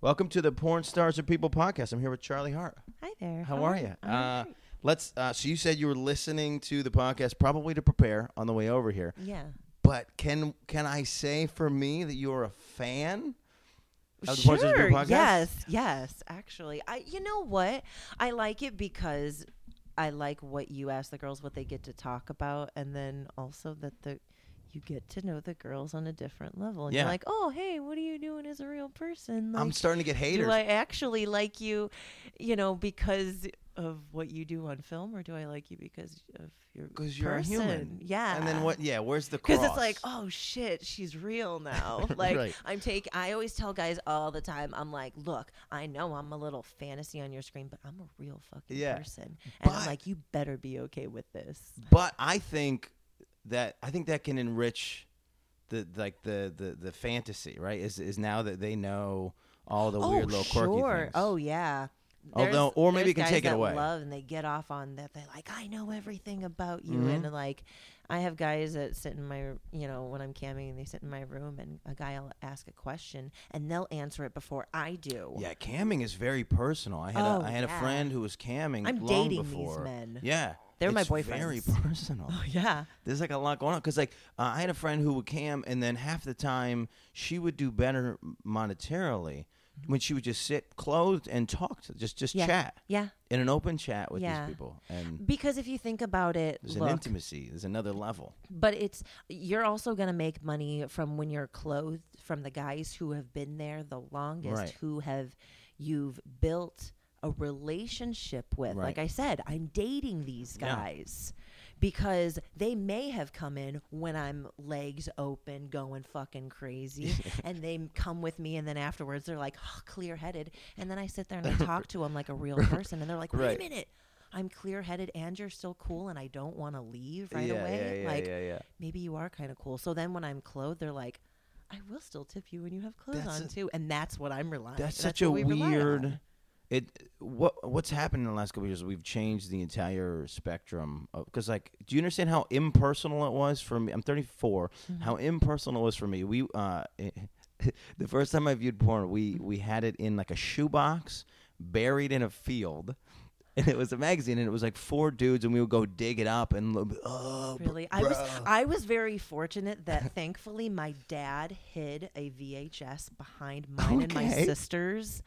Welcome to the Porn Stars Are People podcast. I'm here with Charley Hart. Hi there. How are you? I'm Uh, great. let's. Uh, so you said you were listening to the podcast probably to prepare on the way over here. yeah. But can can I say for me that you're a fan of the Porn Stars of Sure. Podcast? Yes. Yes. Actually, I. You know what? I like it because I like what you ask the girls what they get to talk about, and then also that the you get to know the girls on a different level. And Yeah. You're like, oh, hey, what are you doing as a real person? I'm starting to get haters. Do I actually like you, you know, because of what you do on film, or do I like you because of your Because you're a human. Yeah. and then what? Yeah, where's the Because it's like, oh shit, she's real now. Like Right. I'm taking, I always tell guys all the time. I'm like, look, I know I'm a little fantasy on your screen, but I'm a real fucking Yeah. person, and But- I'm like, you better be okay with this. But I think that I think that can enrich the like the the the fantasy, right? Is is now that they know all the weird little quirky sure. things. Oh yeah. Although- There's- or maybe you can take it away. Love and they get off on that. They're like, I know everything about you, Mhm. and like, I have guys that sit in my, you know, when I'm camming, they sit in my room, and a guy will ask a question, and they'll answer it before I do. Yeah, camming is very personal. I had Oh, a, I had yeah. a friend who was camming I'm long dating before. these men. Yeah, They're my boyfriend. it's Very personal. Oh yeah. There's like a lot going on because like uh, I had a friend who would cam, and then half the time she would do better monetarily when she would just sit clothed and talk to just just Yeah. chat Yeah. in an open chat with Yeah. these people, and Because if you think about it, there's an intimacy. There's another level. but it's you're also going to make money from when you're clothed from the guys who have been there the longest Right. who have you've built a relationship with Right. like i said i'm dating these Yeah. guys because they may have come in when i'm legs open going fucking crazy and they come with me and then afterwards they're like oh, clear-headed and then i sit there and i talk to them like a real person and they're like wait Right. a minute i'm clear-headed and you're still cool and i don't want to leave right yeah, away yeah, like yeah, maybe you are kind of cool. So then when I'm clothed, they're like, I will still tip you when you have clothes That's on a- too, and that's what I'm relying. That's that's such a what we rely on. weird. It what what's happened in the last couple of years? We've changed the entire spectrum because, like, do you understand how impersonal it was for me? I'm 34. Mm-hmm. How impersonal it was for me. We uh, the first time I viewed porn, we we had it in like a shoebox, buried in a field. And it was a magazine, and it was like four dudes, and we would go dig it up and. Oh, Really, I was. I was very fortunate that thankfully my dad hid a VHS behind mine and my sister's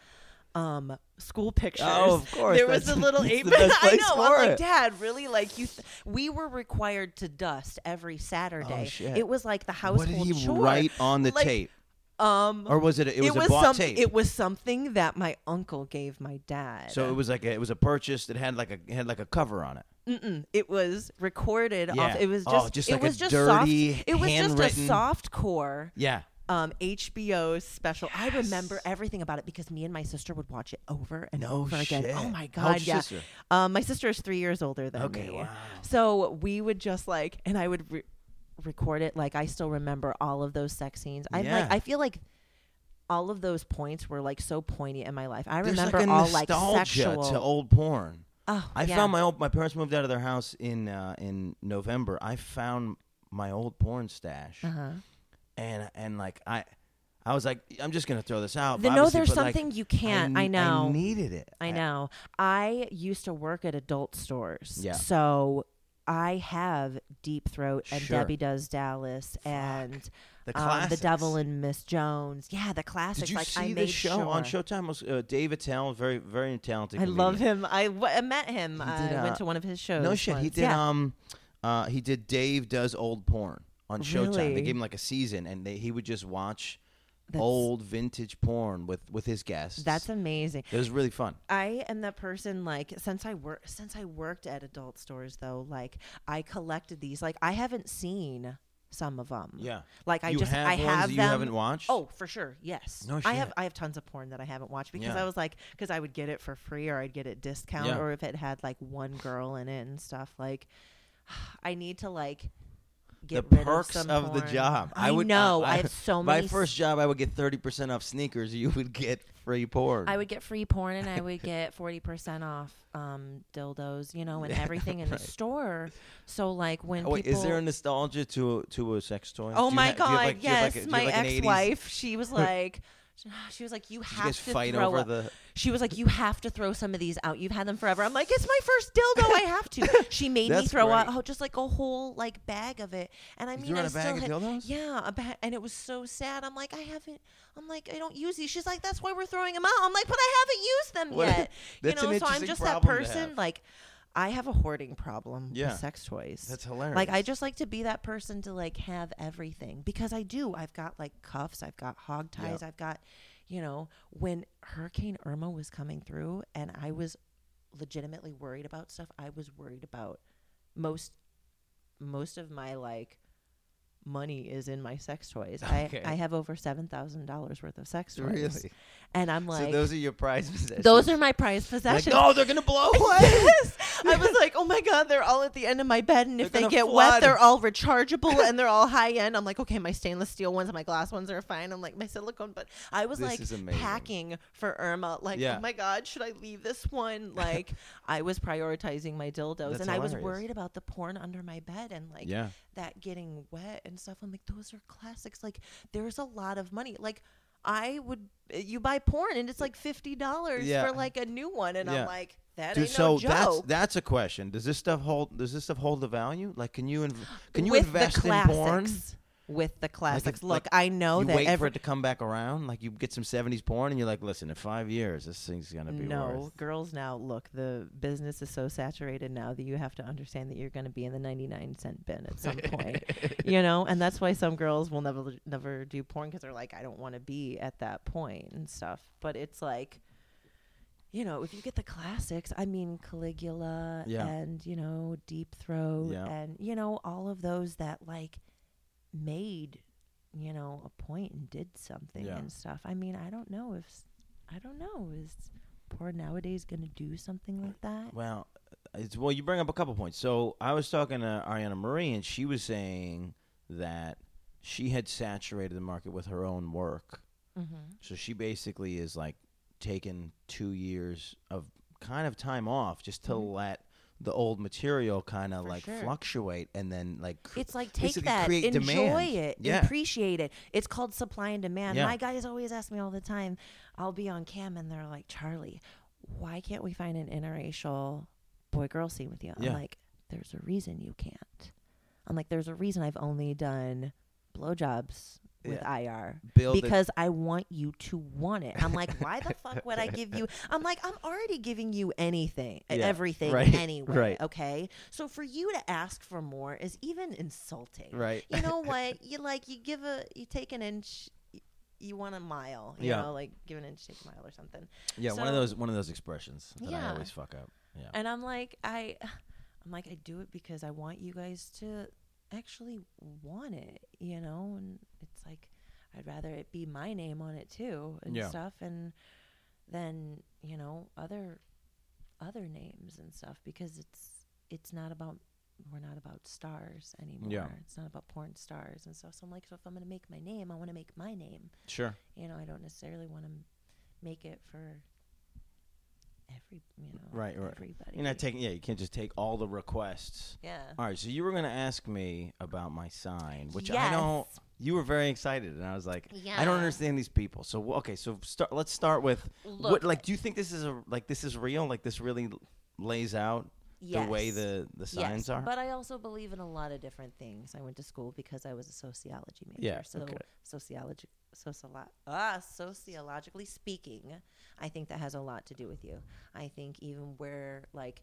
um school pictures. Oh, of course, There was a little eight. I know. I'm like. Dad, really? Like you? Th- we were required to dust every Saturday. Oh, shit. It was like the household What did he chore. write on the Like, tape, Um, or was it? A, it was a bought some- tape. It was something that my uncle gave my dad. So it was like a, it was a purchase that had like a had like a cover on it. Mm-mm. It was recorded Yeah. off. It was Oh, just, just it like a was just dirty, soft. It was just a soft core Yeah. Um, HBO special. I remember everything about it because me and my sister would watch it over and No over again. Oh my god, yeah. sister? Um, my sister is three years older than Okay, me. wow. So we would just like, and I would re- record it. Like I still remember all of those sex scenes. I Yeah. like. I feel like. All of those points were like so poignant in my life. I There's remember like all like nostalgia sexual. to old porn. oh, I yeah. found my old. My parents moved out of their house in uh, in November. I found my old porn stash, Uh-huh. And and like I, I was like, I'm just gonna throw this out. The- no, there's but, like, something you can't. I know. I needed it. I know. I used to work at adult stores. Yeah. So I have Deep Throat and Sure. Debbie Does Dallas and The um, The. Devil and Miss Jones. Yeah, the classics. Did you like see I the show on. Showtime? Was uh, Dave Attell, very very talented. I love him. I, w- I met him. I did, uh, went to one of his shows. No shit. He did Yeah. um uh he did Dave does old porn on Showtime. They Really? gave him like a season and they, he would just watch That's- old vintage porn with with his guests. That's amazing. it was really fun. I am that person like since I work since I worked at adult stores though like I collected these like I haven't seen some of them Yeah. like I you just have I ones have that you them haven't watched? Oh, for sure. Yes. No I shit. have I have tons of porn that I haven't watched because Yeah. I was like because I would get it for free or I'd get it discount Yeah. or if it had like one girl in it and stuff like I need to like get the perks of, of the job. I, would know. I, I, have so my many. s- first job, I would get thirty percent off sneakers. You would get free porn. I would get free porn and I would get forty percent off um, dildos, you know, and everything in Right. the store. So like when Oh, wait, people, is there a nostalgia to a, to a sex toy? oh Do my ha- god, like- yes, like a- my like ex-wife, she was like, She was like, "You you have guys to fight throw over a- the? She was like, "You have to throw some of these out. You've had them forever." I'm like, "It's my first dildo. I have to." She made me That's throw out oh, just like a whole like bag of it, and I You mean, threw out I a still bag of had, dildos? yeah, a bag, and it was so sad. I'm like, I haven't. I'm like, I don't use these. She's like, that's why we're throwing them out. I'm like, but I haven't used them What- yet. that's you know, an so I'm interesting just that problem to person. have. Like, I have a hoarding problem Yeah. with sex toys. That's hilarious. Like I just like to be that person to like have everything because I do. I've got like cuffs, I've got hog ties, Yeah. I've got, you know, when Hurricane Irma was coming through and I was legitimately worried about stuff, I was worried about most most of my like money is in my sex toys. Okay. I I have over seven thousand dollars worth of sex toys. really. And I'm like so those are your prize possessions. those are my prized Like, possessions. no, they're gonna blow away. Yes. I was like, oh my God, they're all at the end of my bed. And if They're they get flood. wet, they're all rechargeable and they're all high end. I'm like, okay, my stainless steel ones and my glass ones are fine. I'm like, my silicone. But I was This like packing for Irma. Like, oh Yeah. oh my God, should I leave this one? Like, I was prioritizing my dildos. That's and I was worried about the porn under my bed and like yeah. That getting wet and stuff. I'm like, those are classics. Like, there's a lot of money. Like, I would, eh, you buy porn and it's like fifty dollars Yeah. for like a new one, and Yeah. I'm like, that Dude, ain't so no joke. that's that's a question. Does this stuff hold? Does this stuff hold the value? Like, can you inv- can you with invest in porn? With the classics, like- look, I know you that wait for it to come back around. Like you get some '70s porn, and you're like, listen, in five years, this thing's gonna be no worth. girls now. Look, the business is so saturated now that you have to understand that you're going to be in the 99 cent bin at some point, you know. And that's why some girls will never never do porn because they're like, I don't want to be at that point and stuff. But it's like. You know, if you get the classics, I mean Caligula Yeah. and you know Deep Throat Yeah. and you know all of those that like made you know a point and did something Yeah. and stuff. I mean, I don't know if i don't know is poor nowadays to do something like that? Well, it's well. You bring up a couple points. So I was talking to Ariana Marie, and she was saying that she had saturated the market with her own work. Mm-hmm. So she basically is like taking two years of kind of time off just to Mhm. let the old material kind of like sure. fluctuate and then like cr- It's like take that, enjoy demand. it, Yeah. appreciate it. It's called supply and demand. Yeah. My guys always ask me all the time. I'll be on cam and they're like, "Charley, why can't we find an interracial boy girl scene with you?" I'm like, "There's a reason you can't." I'm like, "There's a reason I've only done blowjobs with Yeah. IR build it- because I want you to want it." I'm like, "Why the fuck would I give you?" I'm like, "I'm already giving you anything, Yeah, everything right, anyway." right. Okay, so for you to ask for more is even insulting right. you know what? You like you give a you take an inch, you want a mile. You Yeah. know, like give an inch, take a mile or something. yeah, one of those one of those expressions that I always fuck up. Yeah. And I'm like, I, I'm like, I do it because I want you guys to actually want it. You know, and I'd rather it be my name on it too and Yeah. stuff, and then you know other other names and stuff because it's it's not about we're not about stars anymore. Yeah. It's not about porn stars and stuff. So I'm like, so if I'm gonna make my name, I want to make my name. Sure. You know, I don't necessarily want to make it for every you know Right, right. everybody. You're not taking. Yeah, you can't just take all the requests. yeah. All right, so you were going to ask me about my sign, which I don't. You were very excited, and I was like, I don't understand these people. So okay, so start. Let's start with what. Like, do you think this is a like this is real? Like this really lays out the way the the signs yes, are. But I also believe in a lot of different things. I went to school because I was a sociology major. Yeah, So okay. sociology, sociolo- ah, sociologically speaking, I think that has a lot to do with you. I think even where like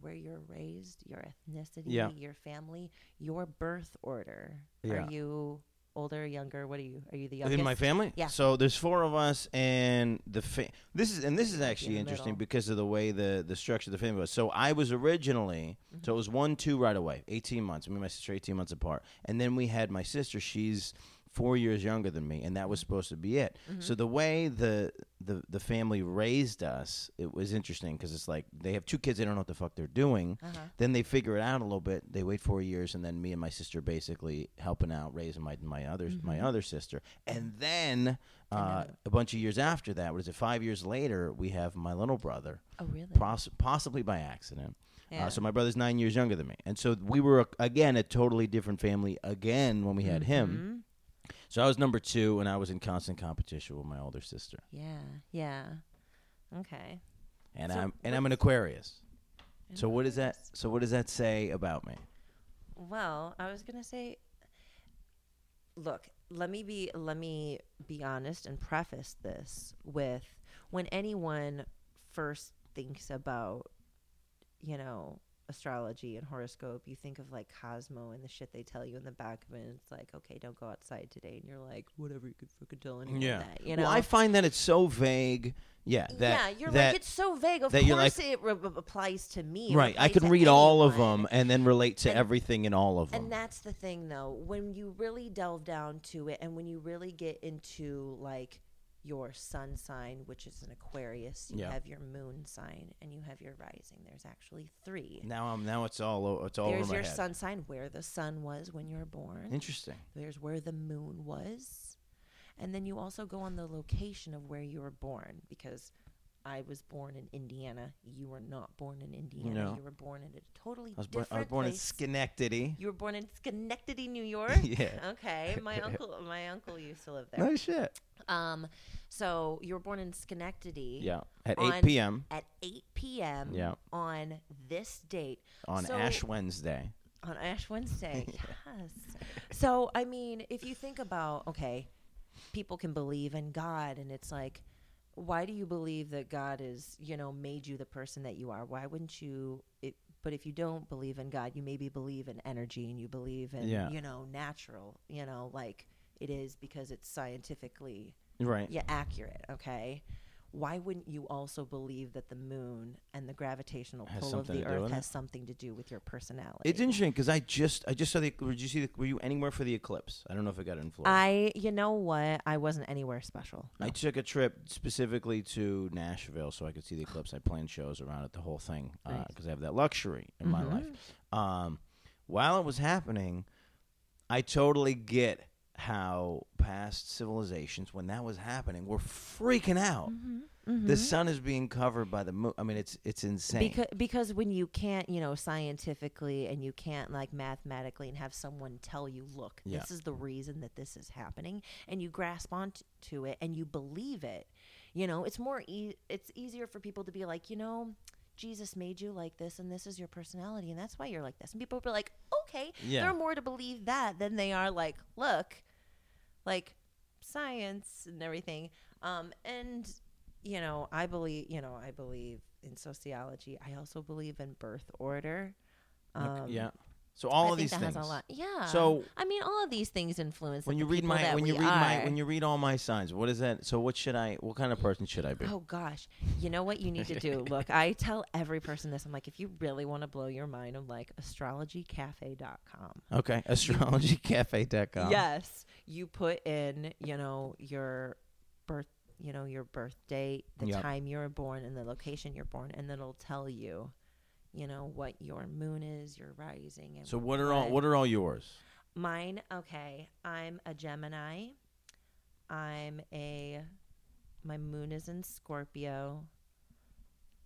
where you're raised, your ethnicity, Yeah. your family, your birth order. Yeah. Are you older, younger? What are you? Are you the youngest? in my family. Yeah. So there's four of us, and the fa- this is and this is actually in interesting middle. because of the way the the structure of the family was. So I was originally Mm-hmm. so it was one two right away, eighteen months. Me and my sister eighteen months apart, and then we had my sister. She's four years younger than me, and that was supposed to be it. Mm-hmm. So the way the the the family raised us, it was interesting because it's like they have two kids, they don't know what the fuck they're doing. Uh-huh. Then they figure it out a little bit. They wait four years, and then me and my sister basically helping out raising my my other my Mhm. other sister, and then uh, a bunch of years after that, what is it? Five years later, we have my little brother, Oh really? poss- possibly by accident. yeah. Uh, so my brother's nine years younger than me, and so we were again a totally different family again when we had him. So I was number two, and I was in constant competition with my older sister. Yeah. Yeah. Okay. And So I'm and I'm an Aquarius. So what does that? So what does that say about me? Well, I was gonna say, look, let me be let me be honest and preface this with when anyone first thinks about, you know, astrology and horoscope, you think of like Cosmo and the shit they tell you in the back of it. And it's like, okay, don't go outside today, and you're like, whatever, you could fucking tell anyone Yeah. that, you know. Well, I find that it's so vague. Yeah. That, yeah, you're that, like it's so vague. Of that course, like- it re- applies to me. Right. I can read all of them and then relate to And- everything in all of them. And that's the thing, though. When you really delve down to it, and when you really get into like your sun sign, which is an Aquarius, you Yeah. have your moon sign, and you have your rising. There's actually three. now I'm now it's all o- it's all There's your head. sun sign, where the sun was when you were born. Interesting. There's where the moon was. And then you also go on the location of where you were born because I was born in Indiana. You were not born in Indiana. No. You were born in a totally I was, born, different I was born in. Schenectady. You were born in Schenectady, New York. yeah. Okay, my uncle, my uncle used to live there. Nice shit. Um, so you were born in Schenectady. Yeah. At On- 8 p.m. At 8 p.m. Yeah. On this date, on so- Ash Wednesday. on Ash Wednesday. yes. So I mean, if you think about, okay, people can believe in God, and it's like, why do you believe that God is, you know, made you the person that you are? Why wouldn't you? It, but if you don't believe in God, you maybe believe in energy, and you believe in, Yeah. you know, natural, you know, like it is because it's scientifically Right. yeah accurate. Okay. Why wouldn't you also believe that the moon and the gravitational Has pull of the Earth it? has something to do with your personality? It's interesting because I just I just saw the. Did you see? The, were you anywhere for the eclipse? I don't know if it got in Florida. I, you know what? I wasn't anywhere special. I took a trip specifically to Nashville so I could see the eclipse. I planned shows around it, the whole thing, Nice. because I have that luxury in my Mhm. life. Um, while it was happening, I totally get how past civilizations, when that was happening, were freaking out. Mm-hmm. The sun is being covered by the moon. I mean, it's it's insane. because because when you can't, you know, scientifically and you can't like mathematically and have someone tell you, look, Yeah. this is the reason that this is happening, and you grasp onto it and you believe it. You know, it's more e- it's easier for people to be like, you know, Jesus made you like this, and this is your personality, and that's why you're like this. And people will be like, okay, Yeah. they're more to believe that than they are like, look, like science and everything. Um, and you know, I believe, you know, I believe in sociology. I also believe in birth order. Um, yeah. So all I of these that things. has a lot. Yeah. So- I mean, all of these things influence When the you read my when you read my when you read all my signs, what is that? So what should I? What kind of person should I be? Oh gosh, you know what you need to do? Look, I tell every person this. I'm like, if you really want to blow your mind, I'm like astrologycafe.com. Okay, astrologycafe.com. Yes, you put in, you know, your birth, you know, your birth date, the Yep. time you were born, and the location you're born, and then it'll tell you, you know, what your moon is, your rising, and So what are all what are all yours? mine? Okay, I'm a Gemini. I'm a my moon is in Scorpio,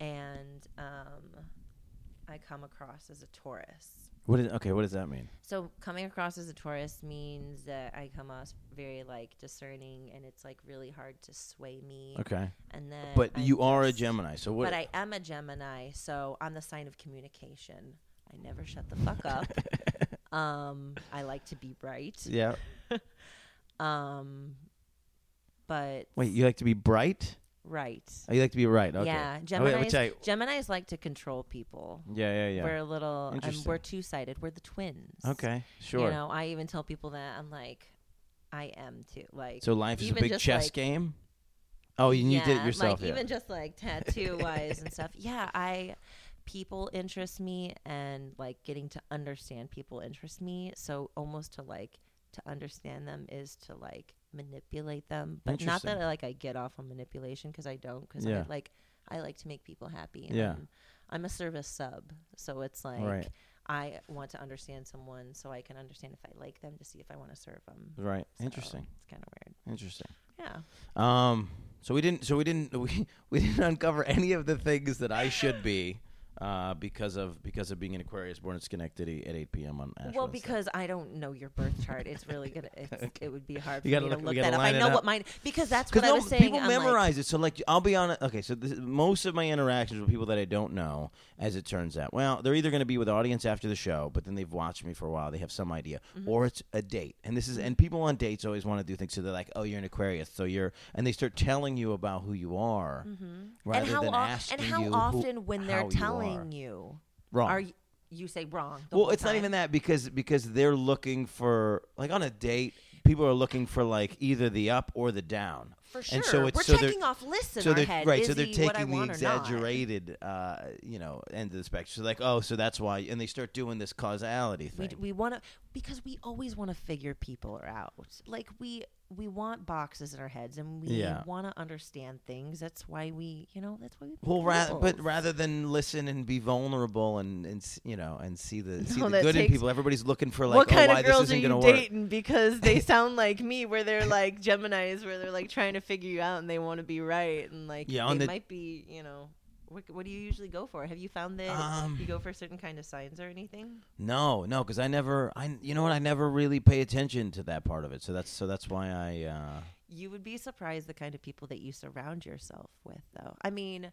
and um, I come across as a Taurus. What is okay? What does that mean? So coming across as a Taurus means that I come off very like discerning, and it's like really hard to sway me. Okay, And then, but I'm you are a just- Gemini. So what? But I am a Gemini, so I'm the sign of communication. I never shut the fuck up. um, I like to be bright. yeah. Um, but Wait, you like to be bright? right. Oh, you like to be right? Okay. Yeah, Oh, wait, which Gemini's, I- Gemini's like to control people. yeah, yeah, yeah. We're a little, um, Interesting. we're two sided. We're the twins. okay, sure. You know, I even tell people that I'm like, I am too. Like, so life is a big chess like- game. Oh, you, you did it yourself. Like yeah. even just like tattoo wise and stuff. Yeah, I people interest me and like getting to understand people interest me. So almost to like to understand them is to like manipulate them, but not that I, like I get off on manipulation because I don't. Because Yeah. I like I like to make people happy. Yeah. I'm, I'm a service sub, so it's like. Right. I want to understand someone so I can understand if I like them to see if I want to serve them. right. So Interesting. It's kind of weird. Interesting. Yeah. Um. So we didn't. So we didn't. We we didn't uncover any of the things that I should be. Uh, because of because of being an Aquarius born in Schenectady at 8 p.m. on Ash Well, Wednesday. because I don't know your birth chart, it's really gonna. It's, It would be hard for You gotta me look- to we look gotta that up. I line it know up. what mine because that's what I was saying. people I'm like, memorize it. So, like, I'll be honest. Okay, so this, most of my interactions with people that I don't know, as it turns out, well, they're either going to be with the audience after the show, but then they've watched me for a while, they have some idea, Mm-hmm. or it's a date. And this is, and people on dates always want to do things. So they're like, "Oh, you're an Aquarius, so you're," and they start telling you about who you are, rather Mm-hmm. and how than o- asking and how you who- often when they're how you telling you, wrong. are you, you say wrong? well, it's not even that because because they're looking for like on a date. People are looking for like either the up or the down. For sure, And so it's we're so they're- checking off lists in so our head. right. Is so they're he what I taking the want or not? exaggerated, uh, you know, end of the spectrum. So like, oh, so that's why, and they start doing this causality We, thing. we want to because we always want to figure people out. Like we we want boxes in our heads and we Yeah. want to understand things. That's why we, you know, that's why we. well, ra- but rather than listen and be vulnerable and, and you know and see the see No, the good in people, everybody's looking for like, what oh, kind why of girls are you to work. dating? Because they sound like me, where they're like Gemini's, where they're like trying to figure you out and they want to be right, and like Yeah, they the- might be, you know. What, what do you usually go for? Have you found that Um, you go for certain kind of signs or anything? No, no, because I never, I you know what, I never really pay attention to that part of it. So that's so that's why I. Uh, You would be surprised the kind of people that you surround yourself with, though. I mean,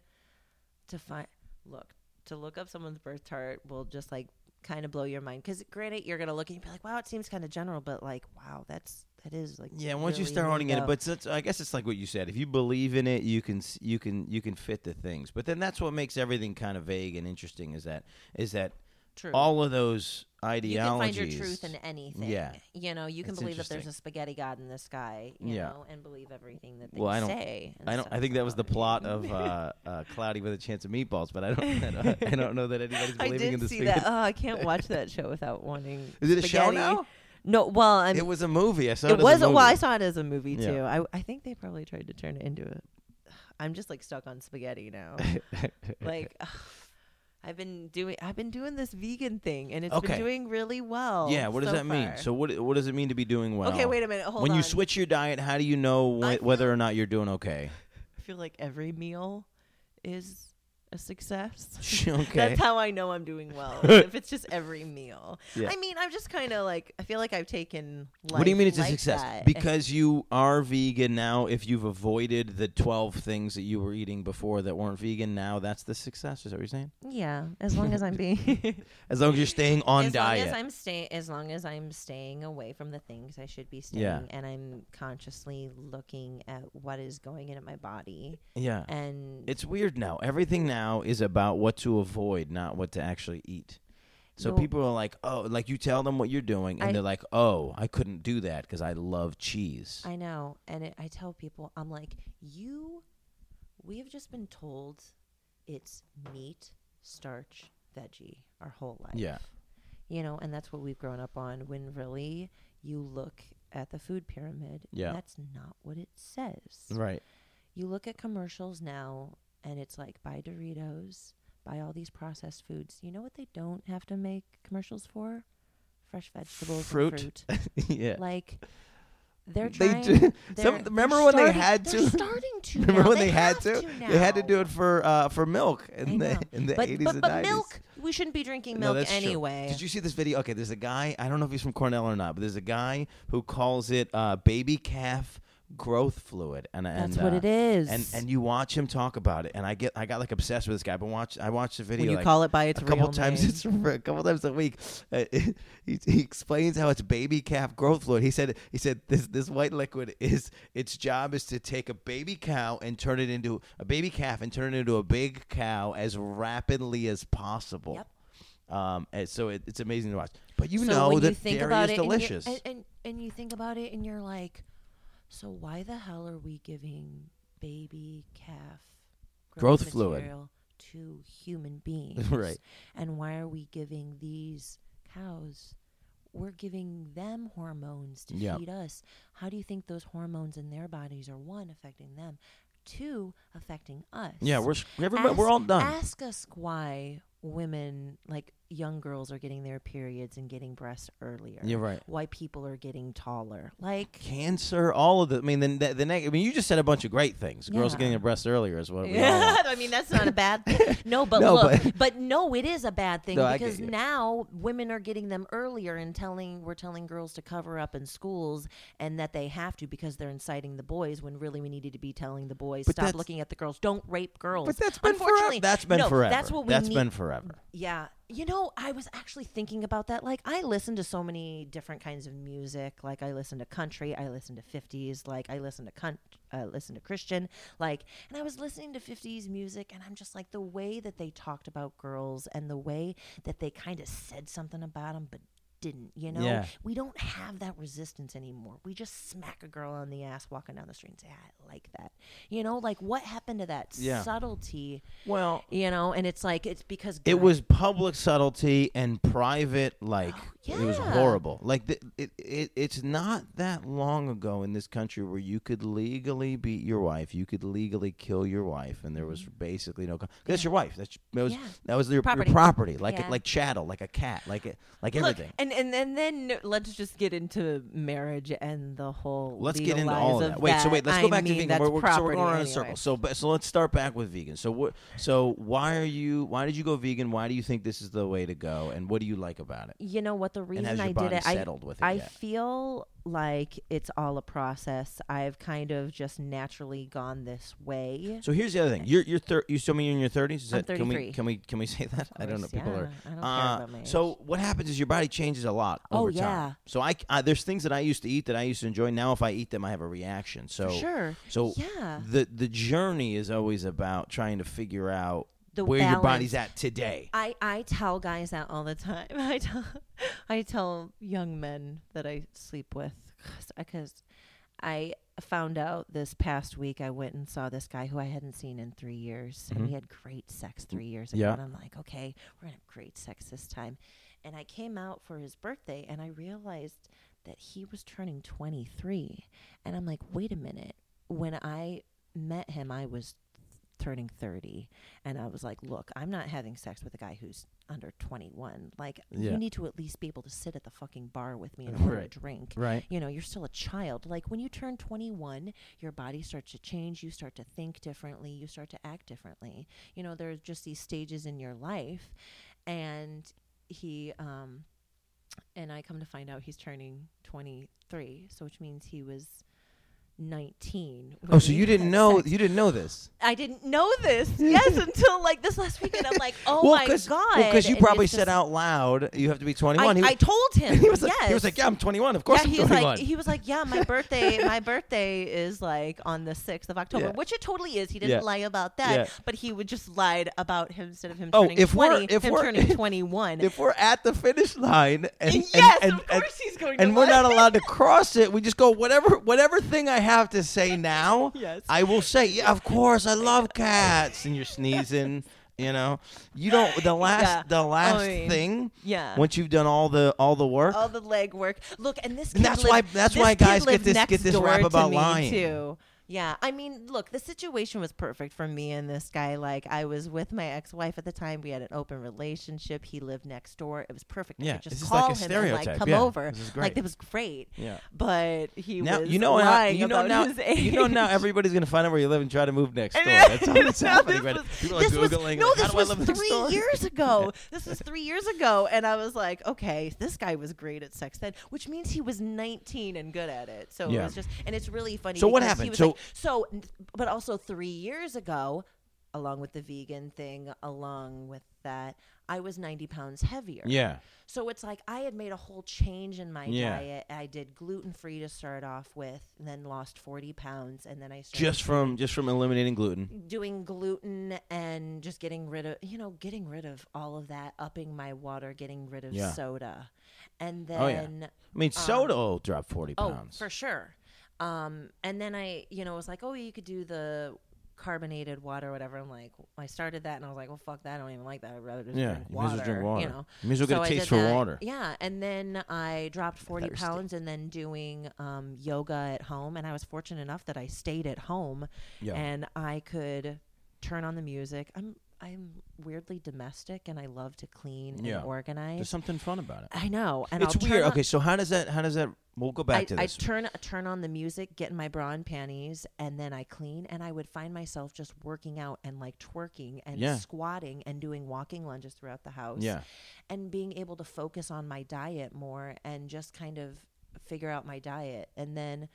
to find look to look up someone's birth chart will just like kind of blow your mind. Because granted, you're gonna look and be like, "Wow, it seems kind of general," but like, wow, that's that is like Yeah, once you start owning it, but it's, I guess it's like what you said. If you believe in it, you can s- you can you can fit the things. But then that's what makes everything kind of vague and interesting. Is that is that true. all of those ideologies. you can find your truth in anything. Yeah. you know, you can It's believe that there's a spaghetti god in the sky. You Yeah. know, and believe everything that they Well, I don't- say. I don't. I think that was the plot of uh, uh, Cloudy with a Chance of Meatballs, but I don't. I don't, I don't know that anybody's I believing in did the see spaghetti. that. Oh, I can't watch that show without wanting. Is it a show spaghetti. now? No, well, I'm, it was a movie. I saw it. it as was a well i movie. saw it as a movie Yeah. too I, I think they probably tried to turn it into a i'm just like stuck on spaghetti now like i've been doing i've been doing this vegan thing and it's Okay. been doing really well yeah. What does so that mean? far. So what what does it mean to be doing well? okay wait a minute hold on. when on you switch your diet, how do you know I wh- whether or not you're doing okay? i feel like every meal is a success okay. That's how I know I'm doing well. if it's just every meal. Yeah. I mean, I'm just kind of like I feel like I've taken. What do you mean it's a success? that. Because you are vegan now. If you've avoided the twelve things that you were eating before that weren't vegan, now that's the success. Is that what you're saying? yeah, as long as I'm being As long as you're staying on as diet. long as I'm staying, as long as I'm staying away from the things I should be staying, Yeah. and I'm consciously looking at what is going into my body, yeah. and It's weird now. Everything now is about what to avoid, not what to actually eat. So No. people are like, "Oh, like you tell them what you're doing, and I- they're like, "Oh, I couldn't do that because I love cheese." I know, and it, I tell people, I'm like, you, we have just been told it's meat, starch, veggie our whole life. yeah, you know, and that's what we've grown up on. When really you look at the food pyramid, Yeah. that's not what it says. right. You look at commercials now, and it's like buy Doritos, buy all these processed foods. You know what they don't have to make commercials for? Fresh vegetables Fruit. fruit. yeah. Like they're They trying. do- they're- some- they're remember when they starting- had they're to? starting to. Remember now. when they, had have to? They had to do it for uh, for milk in the in the eighties and but nineties. milk, we shouldn't be drinking No, milk true. anyway. Did you see this video? Okay, there's a guy. I don't know if he's from Cornell or not, but there's a guy who calls it uh, baby calf growth fluid, and That's and, what uh, it is. And and you watch him talk about it, and I get I got like obsessed with this guy. But watch I watched the video when you like, call it by its a couple times. name. It's a couple times a week. Uh, he, he explains how it's baby calf growth fluid. He said he said this this white liquid is its job is to take a baby cow and turn it into a baby calf and turn it into a big cow as rapidly as possible. Yep. Um, and so it, it's amazing to watch. But you so know that you think dairy about is it delicious. And, and and you think about it and you're like, so why the hell are we giving baby calf Growth fluid. material to human beings? Right. And why are we giving these cows? We're giving them hormones to Yep. feed us. How do you think those hormones in their bodies are one affecting them, two affecting us? yeah, we're s- everybody, we're all done. Ask us why women like young girls are getting their periods and getting breasts earlier. You're right. Why people are getting taller. Like Cancer, all of the. I mean, the the, the I mean, you just said a bunch of great things. Girls Yeah. getting their breasts earlier is what Yeah. I mean that's not a bad thing. No, but No, look, but- but, no, it is a bad thing No, because now women are getting them earlier and telling we're telling girls to cover up in schools and that they have to because they're inciting the boys when really we needed to be telling the boys But stop looking at the girls, don't rape girls. But that's been forever. Unfortunately, That's been no, forever. That's what we That's need. been forever. Yeah. You know, I was actually thinking about that. Like, I listen to so many different kinds of music. Like, I listen to country, I listen to 50s, like, I listen to con- uh, listen to Christian. Like, and I was listening to 50s music, and I'm just like, the way that they talked about girls and the way that they kind of said something about them, but didn't, you know? Yeah. We don't have that resistance anymore. We just smack a girl on the ass walking down the street and say, I like that. You know, like, what happened to that Yeah. subtlety? Well, You know, and it's like, it's because it was public subtlety and private like it was horrible like the, it, it it's not that long ago in this country where you could legally beat your wife you could legally kill your wife and there was basically no co- that's your wife that's that was Mm-hmm. Yeah. that was your Property. your property like Yeah. like chattel like a cat like it like Look, everything and, and and then let's just get into marriage and the whole. Let's get into all of that. Wait, so wait, let's I go back to mean, vegan. We're, we're, so we're going around in a circle. So, but, so let's start back with vegan. So, what? So, why are you? Why did you go vegan? Why do you think this is the way to go? And what do you like about it? You know what? The reason I did it, I with it I yet? feel like it's all a process. I've kind of just naturally gone this way. So here's the other thing. You're you're thir- you still mean you're in your thirties? I'm Can we can we can we say that? I don't know. People yeah. are. I don't care Uh, about my age. so what happens is your body changes a lot over Oh, over yeah. time. So I, I there's things that I used to eat that I used to enjoy. Now if I eat them, I have a reaction. So For sure. so yeah. the the journey is always about trying to figure out The where your body's at today. I, I tell guys that all the time. I tell I tell young men that I sleep with because I found out this past week I went and saw this guy who I hadn't seen in three years, and Mhm. he had great sex three years ago. Yeah. And I'm like, okay, we're gonna have great sex this time. And I came out for his birthday, and I realized that he was turning 23, and I'm like, wait a minute. When I met him, I was turning 30 and i was like look i'm not having sex with a guy who's under 21 like Yeah. you need to at least be able to sit at the fucking bar with me and order Right. a drink Right. you know you're still a child like when you turn 21 your body starts to change you start to think differently you start to act differently you know there's just these stages in your life and he um and i come to find out he's turning 23 so which means he was 19 Oh, so you didn't know sex. you didn't know this. I didn't know this. Yes, until like this last weekend. I'm like, oh well, my cause, god. Well, because you And probably said out loud you have to be I, 21. he, I told him. he was like, he was like, yeah, I'm 21. Of course, yeah, he was 21. like, he was like, yeah, my birthday, my birthday is like on the sixth of October, Yeah. which it totally is. He didn't Yeah. lie about that, Yeah. but he would just lied about him instead of him Oh, turning if we're- 20, if him we're- turning 21. if we're at the finish line and and- yes, and, of and, course he's going and we're not allowed to cross it, we just go whatever whatever thing I have to say now. Yes. I will say, yeah, of course, I love cats, and you're sneezing. You know, you don't. The oh, last, Yeah. the last mean, thing. yeah. Once you've done all the all the work, all the leg work. Look, and this And that's why- that's why guys get this- get this rap about lying. too. Yeah, I mean, look, the situation was perfect for me and this guy. Like, I was with my ex-wife at the time. We had an open relationship. He lived next door. It was perfect. I Yeah, could just this is call like a him and stereotype. like come Yeah, over. this is Like, great. it was great. yeah. But he Now was you know how, lying you know about now his age. you know now everybody's gonna find out where you live and try to move next door. That's all that's happening this right was- now. People this are was googling. no, like, this how do was I live next three years ago. This was three years ago, and I was like, okay, this guy was great at sex then, which means he was 19 and good at it. So Yeah. it was just, and it's really funny. So what because happened? He was So- like, so, but also three years ago, along with the vegan thing, along with that, I was 90 pounds heavier. Yeah. So it's like I had made a whole change in my Yeah. diet. I did gluten free to start off with, and then lost 40 pounds, and then I started Just from just from eliminating gluten. doing gluten and just getting rid of you know getting rid of all of that upping my water getting rid of Yeah. soda and Oh, yeah. then I mean, um, soda will drop forty oh, pounds. for sure um and then i you know was like oh you could do the carbonated water or whatever i'm like i started that and i was like well fuck that i don't even like that i'd rather just Yeah, drink you may as water drink water. you know You may as well get so a taste for that. water. Yeah, and then I dropped 40 Thirsty. pounds and then doing um, yoga at home. And I was fortunate enough that I stayed at home Yeah. and I could turn on the music. I'm I'm weirdly domestic and I love to clean Yeah. and organize. There's something fun about it. I know, and it's I'll weird. Okay, so how does that? How does that? We'll go back I, to this. I turn turn on the music, get in my bra and panties, and then I clean. And I would find myself just working out and like twerking and Yeah. squatting and doing walking lunges throughout the house. yeah. and being able to focus on my diet more and just kind of figure out my diet and then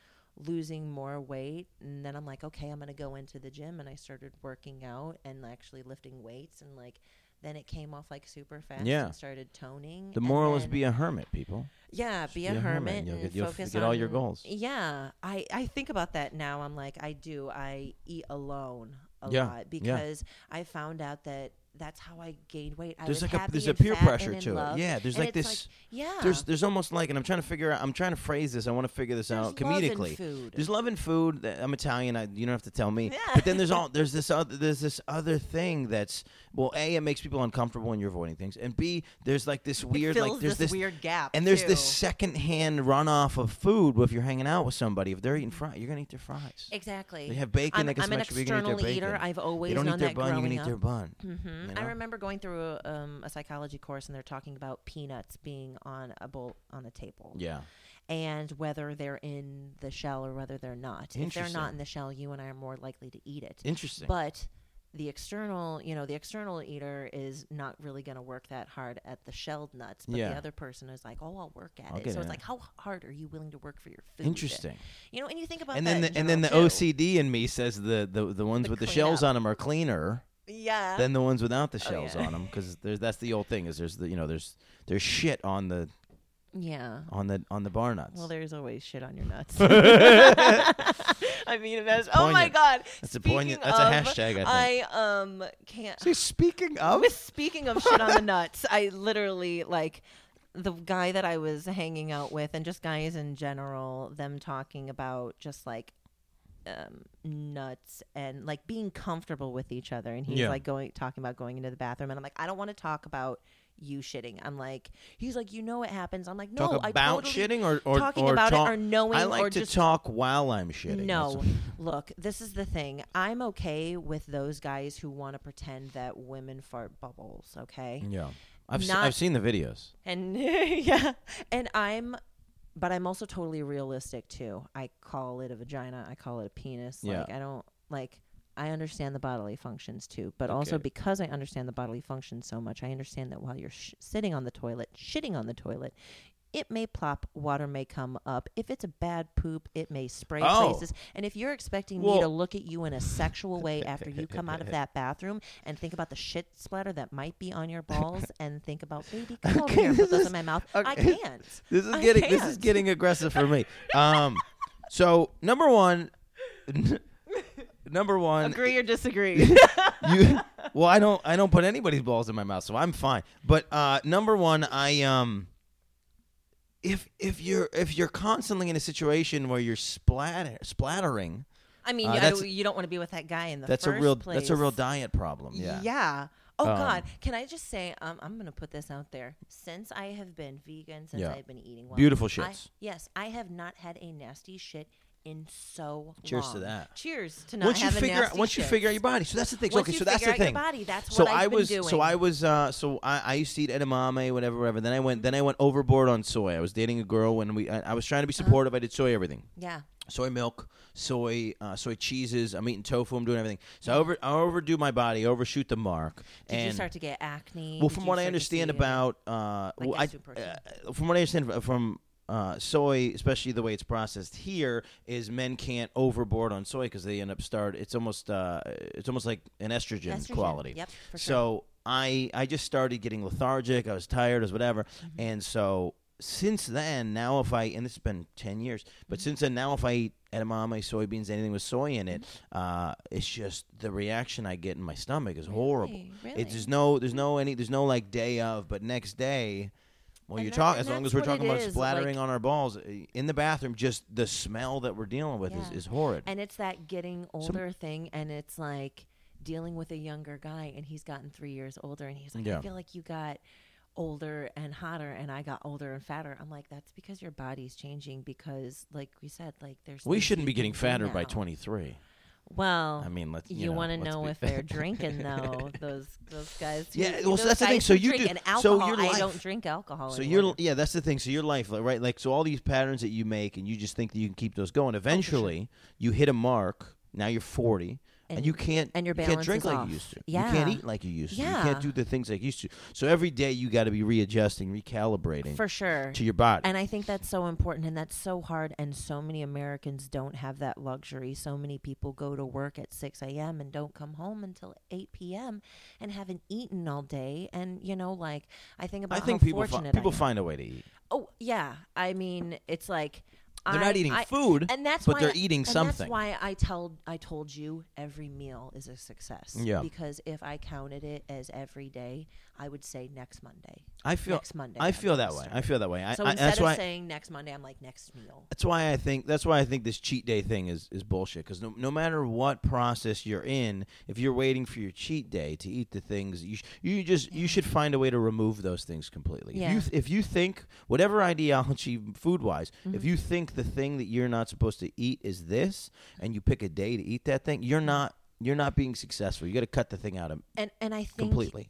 losing more weight and then I'm like okay I'm going to go into the gym and I started working out and actually lifting weights and like then it came off like super fast Yeah. and started toning The moral is be a hermit, people. yeah be be a a hermit. hermit You'll and get- focus get all your goals. yeah I I think about that now I'm like I do I eat alone a Yeah, lot yeah. because I found out that that's how I gained weight. I There's like a there's a peer pressure to love, it. Yeah, there's and like this. yeah. There's there's almost like, and I'm trying to figure out. I'm trying to phrase this. I want to figure this There's out comedically. food. There's love in food. I'm Italian. I, you don't have to tell me. Yeah. But then there's all there's this other there's this other thing that's well, a it makes people uncomfortable when you're avoiding things, and b there's like this weird like there's this, this weird gap. and there's too. this secondhand runoff of food if you're hanging out with somebody. If they're eating fries, you're gonna eat their fries. exactly. They have bacon. I'm, I'm an smash your bacon, you can eat external eater. bacon. I've always They don't known eat their that bun. You can eat their bun. hmm you I remember going through a, um, a psychology course, and they're talking about peanuts being on a bowl on a table, Yeah. and whether they're in the shell or whether they're not. If they're not in the shell, you and I are more likely to eat it. Interesting. But the external, you know, the external eater is not really going to work that hard at the shelled nuts, but Yeah. the other person is like, "Oh, I'll work at I'll it." So in it's it. like, how hard are you willing to work for your food? Interesting. You know, and you think about and that then the, and then the too. OCD in me says the the, the ones The with the shells up. on them are cleaner Yeah. than the ones without the Oh, shells yeah. on them because there's that's the old thing is there's the you know there's there's shit on the yeah. on the on the bar nuts. Well, there's always shit on your nuts. I mean, that's oh my god. That's a poignant- that's a hashtag, I think. um can't. See, speaking of, speaking of shit on the nuts, I literally like the guy that I was hanging out with, and just guys in general, them talking about just like um, nuts and like being comfortable with each other. And he's Yeah. like going talking about going into the bathroom, and I'm like, I don't want to talk about you shitting. I'm like, he's like, you know what happens. I'm like, no, talk I about totally shitting or or talking or about talk, it or knowing I like or to just talk while I'm shitting. no, look, this is the thing. I'm okay with those guys who want to pretend that women fart bubbles, okay? yeah. I've se- Not- I've seen the videos. And yeah, and I'm but I'm also totally realistic too. I call it a vagina, I call it a penis. Yeah. Like I don't like I understand the bodily functions too, but also because I understand the bodily functions so much, I understand that while you're sh- sitting on the toilet, shitting on the toilet, it may plop, water may come up. If it's a bad poop, it may spray Oh. places. And if you're expecting me to look at you in a sexual way after you come out of that bathroom and think about the shit splatter that might be on your balls and think about, baby, come over Okay, here and put this this is- in my mouth, I can't. This is I getting this is getting aggressive for me. Um, so number one, number one, Agree or disagree? you well i don't i don't put anybody's balls in my mouth so i'm fine but uh number one i um if if you're if you're constantly in a situation where you're splatter splattering I mean, Uh, you- I- you don't want to be with that guy in the that's a first real place. that's a real diet problem yeah Yeah. Oh Um, God! Can I just say, um, I'm gonna put this out there. Since I have been vegan, since Yeah. I've been eating well, Beautiful I- yes, I have not had a nasty shit in so long. Cheers to that. Cheers to not once you having figure out once you figure out your body so that's the thing so, Once okay you so that's the thing body, that's so what I I've been was doing. so I was uh so I, I used to eat edamame whatever whatever then I went then I went overboard on soy I was dating a girl when we I, I was trying to be Uh-huh. supportive I did soy everything yeah. soy milk, soy, uh, soy cheeses. I'm eating tofu. I'm doing everything. So I over, I overdo my body, overshoot the mark. Did and you start to get acne? well, from what I understand about, uh, like well, I, uh, from what I understand from uh, soy, especially the way it's processed here, is men can't overboard on soy because they end up start. It's almost uh, it's almost like an estrogen, Estrogen. quality. Yep, for sure. So I I just started getting lethargic. I was tired, I was whatever, Mm-hmm. and so since then, now if I and this has been ten years, but Mm-hmm. since then, now if I eat edamame, soybeans, anything with soy in it, Mm-hmm. uh, it's just the reaction I get in my stomach is horrible. Really? It's there's no there's no any there's no like day of, but next day. Well, talking and as long as we're talking about is, splattering like- on our balls uh, in the bathroom. Just the smell that we're dealing with is, Yeah. is horrid. And it's that getting older thing, and it's like dealing with a younger guy, and he's gotten three years older, and he's like, Yeah. I feel like you got older and hotter, and I got older and fatter. I'm like, that's because your body's changing. Because, like we said, like there's we shouldn't be getting fatter by 23. Well, I mean, let's. you, You, want to know if fair. they're drinking though. those those guys. who- Yeah, well, so that's the thing. So you do- and so alcohol. your I don't drink alcohol. So anymore. you're yeah, that's the thing. So your life, right? Like so, all these patterns that you make, and you just think that you can keep those going. Oh, eventually, you hit a mark. Now you're 40, and, And- you can't and your you can't drink like off. you used to. Yeah. You can't eat like you used to. Yeah. You can't do the things like you used to. So every day you got to be readjusting, recalibrating for sure. to your body. And I think that's so important and that's so hard. And so many Americans don't have that luxury. So many people go to work at 6 a.m. and don't come home until 8 p.m. and haven't eaten all day. And, you know, like, I think about I think how people fi- people find a way to eat. Oh, yeah. I mean, it's like. They're I- not eating I- food, and that's but why they're eating and something. That's why I told I told you every meal is a success. Yeah. Because if I counted it as every day, I would say next Monday. I feel next Monday. I feel that way. start. I feel that way. I, So I, instead that's of why saying next Monday, I'm like next meal. That's why I think that's why I think this cheat day thing is is bullshit. Because no, no matter what process you're in, if you're waiting for your cheat day to eat the things you sh- you just you should find a way to remove those things completely. If Yeah. you th- if you think whatever ideology food wise, Mm-hmm. if you think the thing that you're not supposed to eat is this, and you pick a day to eat that thing, you're not you're not being successful. You got to cut the thing out of And and I think completely.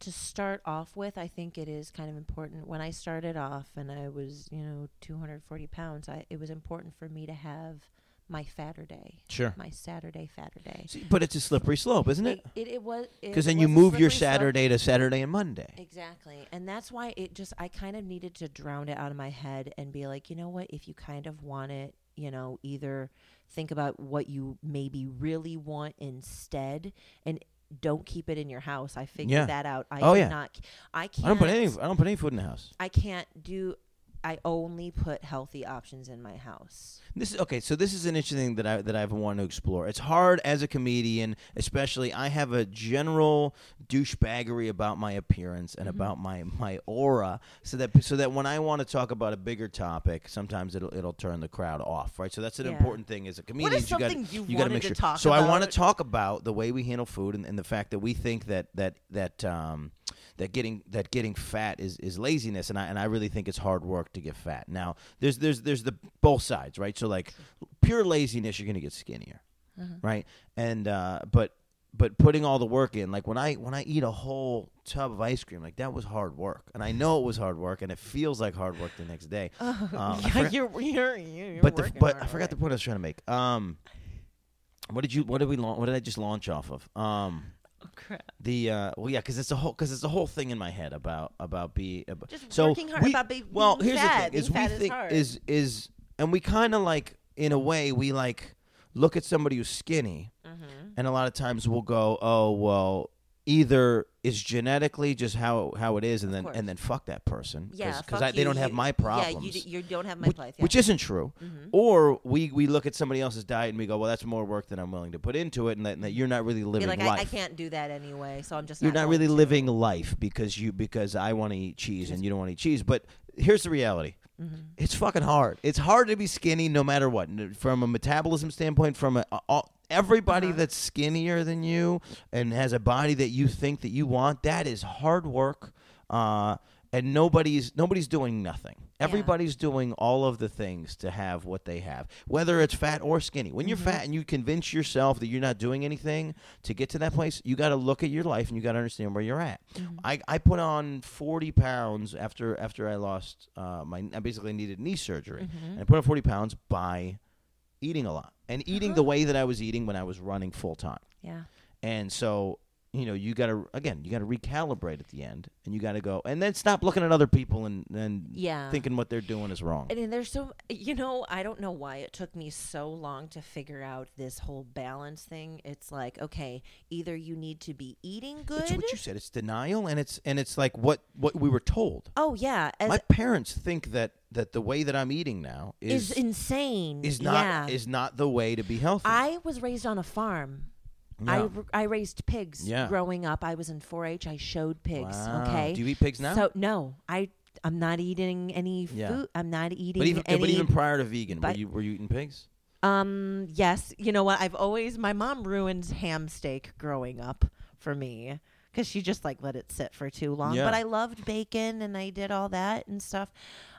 To start off with, I think it is kind of important. When I started off and I was, you know, 240 pounds, I, it was important for me to have my fatter day, Sure. my Saturday fatter day. See, but it's a slippery slope, isn't it? It, it, it was Because then was you move your slippery slope. Saturday to Saturday and Monday. Exactly. And that's why it just, I kind of needed to drown it out of my head and be like, you know what? If you kind of want it, you know, either think about what you maybe really want instead and don't keep it in your house. I figured Yeah. that out. I Oh, yeah. cannot, I can't, I don't put any I don't put any food in the house. I can't do, I only put healthy options in my house. This is okay. So this is an interesting thing that I that I've wanted to explore. It's hard as a comedian, especially. I have a general douchebaggery about my appearance and about my my aura, so that so that when I want to talk about a bigger topic, sometimes it'll it'll turn the crowd off, right? So that's an Yeah. important thing as a comedian. is you got something you've you got to wanted make to sure. talk so I want to talk about the way we handle food and, and the fact that we think that that that um that getting that getting fat is, is laziness and I and I really think it's hard work to get fat. Now, there's there's there's the both sides, right? So like pure laziness you're going to get skinnier. Right? And uh but but putting all the work in like when I when I eat a whole tub of ice cream like that was hard work. And I know it was hard work and it feels like hard work the next day. Uh, I forgot- you're, you're, you're but the, but I forgot the point I was trying to make. Um what did you what did we launch what did I just launch off of? Um crap. the uh, well, yeah, because it's a whole because it's a whole thing in my head about about be about, Just so working hard we- about being- well. being here's fat. the thing: is Being we fat is think is is and we kind of like in a way we like look at somebody who's skinny, Mm-hmm. and a lot of times we'll go, oh well, either is genetically just how how it is, and then and then fuck that person, Yeah, because they you, don't have you- my problems. Yeah, you, d- you don't have my which, life. Yeah. which isn't true. Mhm. Or we, we look at somebody else's diet and we go, well, that's more work than I'm willing to put into it, and that, and that you're not really living like, life. I, I can't do that anyway, so I'm just You're not, not really to. living life because you because I want to eat cheese and you don't want to eat cheese. But here's the reality: Mm-hmm. it's fucking hard. It's hard to be skinny no matter what. From a metabolism standpoint, from a, a- everybody Uh-huh. that's skinnier than you and has a body that you think that you want, that is hard work. Uh, and nobody's nobody's doing nothing. Everybody's doing all of the things to have what they have, whether it's fat or skinny. When you're Mm-hmm. fat and you convince yourself that you're not doing anything to get to that place, you got to look at your life and you got to understand where you're at. Mm-hmm. I, I put on 40 pounds after after I lost uh, my I basically needed knee surgery, Mm-hmm. and I put on 40 pounds by eating a lot and eating Uh-huh. the way that I was eating when I was running full time. Yeah. And so, you know, you got to again, you got to recalibrate at the end, and you got to go, and then stop looking at other people and and Yeah. thinking what they're doing is wrong. And then there's so you know I don't know why it took me so long to figure out this whole balance thing. It's like okay, either you need to be eating good. It's what you said. It's denial, and it's and it's like what what we were told. oh yeah, My parents think that that the way that I'm eating now is is insane. is not yeah. is not the way to be healthy. I was raised on a farm. I, Yeah. r- I raised pigs Yeah. growing up. I was in 4-H. I showed pigs. Wow. Okay. Do you eat pigs now? So no, I I'm not eating any Yeah. food. I'm not eating but even any. but even prior to vegan, were you were you eating pigs? Um, yes. You know what? I've always my mom ruined ham steak growing up for me because she just like let it sit for too long. Yeah. But I loved bacon and I did all that and stuff.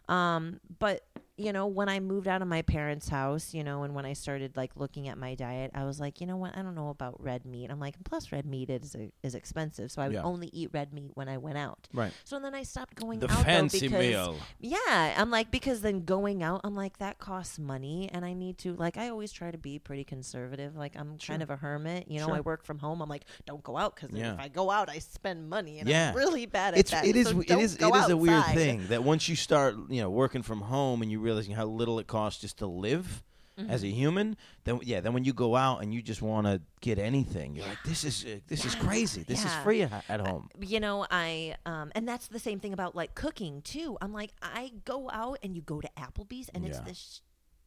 Um, but you know, when I moved out of my parents' house, you know, and when I started like looking at my diet, I was like, you know what? I don't know about red meat. I'm like, plus red meat is is expensive, so I would Yeah. only eat red meat when I went out. Right. So then I stopped going The out fancy though, because meal. yeah, I'm like because then going out, I'm like that costs money, and I need to like I always try to be pretty conservative. Like I'm Sure. kind of a hermit, you know. Sure. I work from home. I'm like, don't go out because Yeah. if I go out, I spend money, and Yeah. I'm really bad at It's that. it is so it is it is a weird thing that once you start you know working from home and you realize how little it costs just to live as a Mm-hmm. human, then yeah, then when you go out and you just want to get anything, you're like, this is uh, this is crazy. This is free at, at home. you know i um and that's the same thing about like cooking too i'm like i go out and you go to applebee's and it's Yeah. this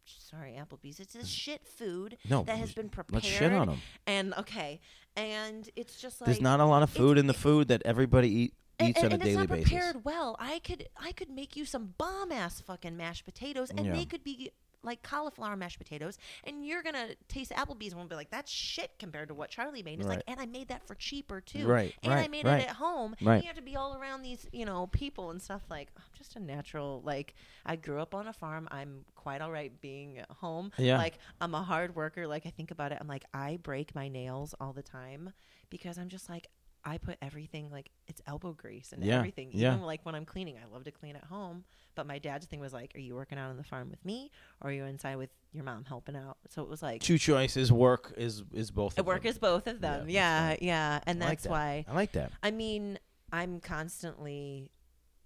sorry applebee's it's this shit food No, that has been prepared let's shit on them. and okay and it's just like There's not a lot of food in the food that everybody eat, eats and- on a and daily it's not basis. prepared well i could i could make you some bomb ass fucking mashed potatoes and Yeah. they could be like cauliflower mashed potatoes and you're gonna taste applebee's and we'll be like that's shit compared to what Charley made it's Right. like and i made that for cheaper too Right, and i right, made right. it at home Right. And you have to be all around these you know people and stuff like i'm just a natural like i grew up on a farm i'm quite all right being at home Yeah. like i'm a hard worker like i think about it i'm like i break my nails all the time because i'm just like I put everything like it's elbow grease and Yeah, everything. Even yeah. like when I'm cleaning, I love to clean at home. But my dad's thing was like, "Are you working out on the farm with me, or are you inside with your mom helping out?" So it was like, Two choices. Work is is both. of work them. is both of them. Yeah, Yeah, yeah, and I like that's that. why. I like that. I mean, I'm constantly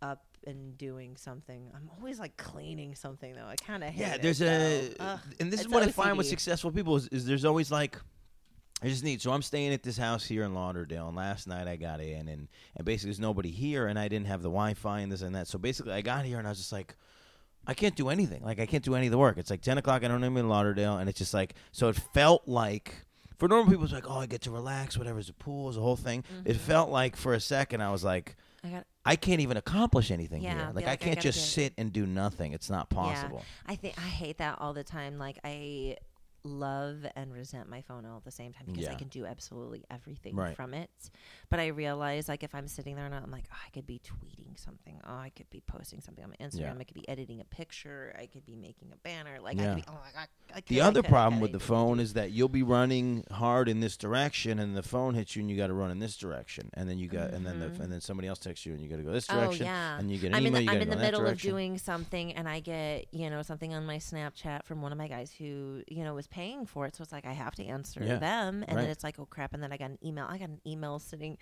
up and doing something. I'm always like cleaning something though. I kind of hate Yeah, it, there's a. Ugh, and this is what I find with successful people is, is there's always like, I just need. So I'm staying at this house here in Lauderdale, and last night I got in, and and basically there's nobody here, and I didn't have the Wi-Fi and this and that. So basically I got here, and I was just like. I can't do anything. Like I can't do any of the work. It's like ten o'clock. I don't even in Lauderdale, and it's just like so. It felt like for normal people, it's like oh, I get to relax. Whatever, it's a pool, it's a whole thing. It Mm-hmm. felt like for a second I was like, I got I can't even accomplish anything Yeah, here. Like I like, I can't gotta just sit and do nothing. It's not possible. I think I hate that all the time. Like I love and resent my phone all at the same time because I can do absolutely everything Right. from it. But I realize like if I'm sitting there and I'm like, oh, I could be tweeting something. Oh, I could be posting something on my Instagram. Yeah. I could be editing a picture. I could be making a banner. Like Yeah. I could be. Oh my god. I The could, I other could, problem with the phone is that you'll be running hard in this direction, and the phone hits you, and you got to run in this direction, and then you got, and then the, mm-hmm. and then somebody else texts you, and you got to go this Oh direction, yeah. and you get an I'm email, in the, I'm in the middle of doing something, and I get you know something on my Snapchat from one of my guys who you know was paying for it. So it's like I have to answer Yeah, them, and right. then it's like oh crap, and then I got an email. I got an email sitting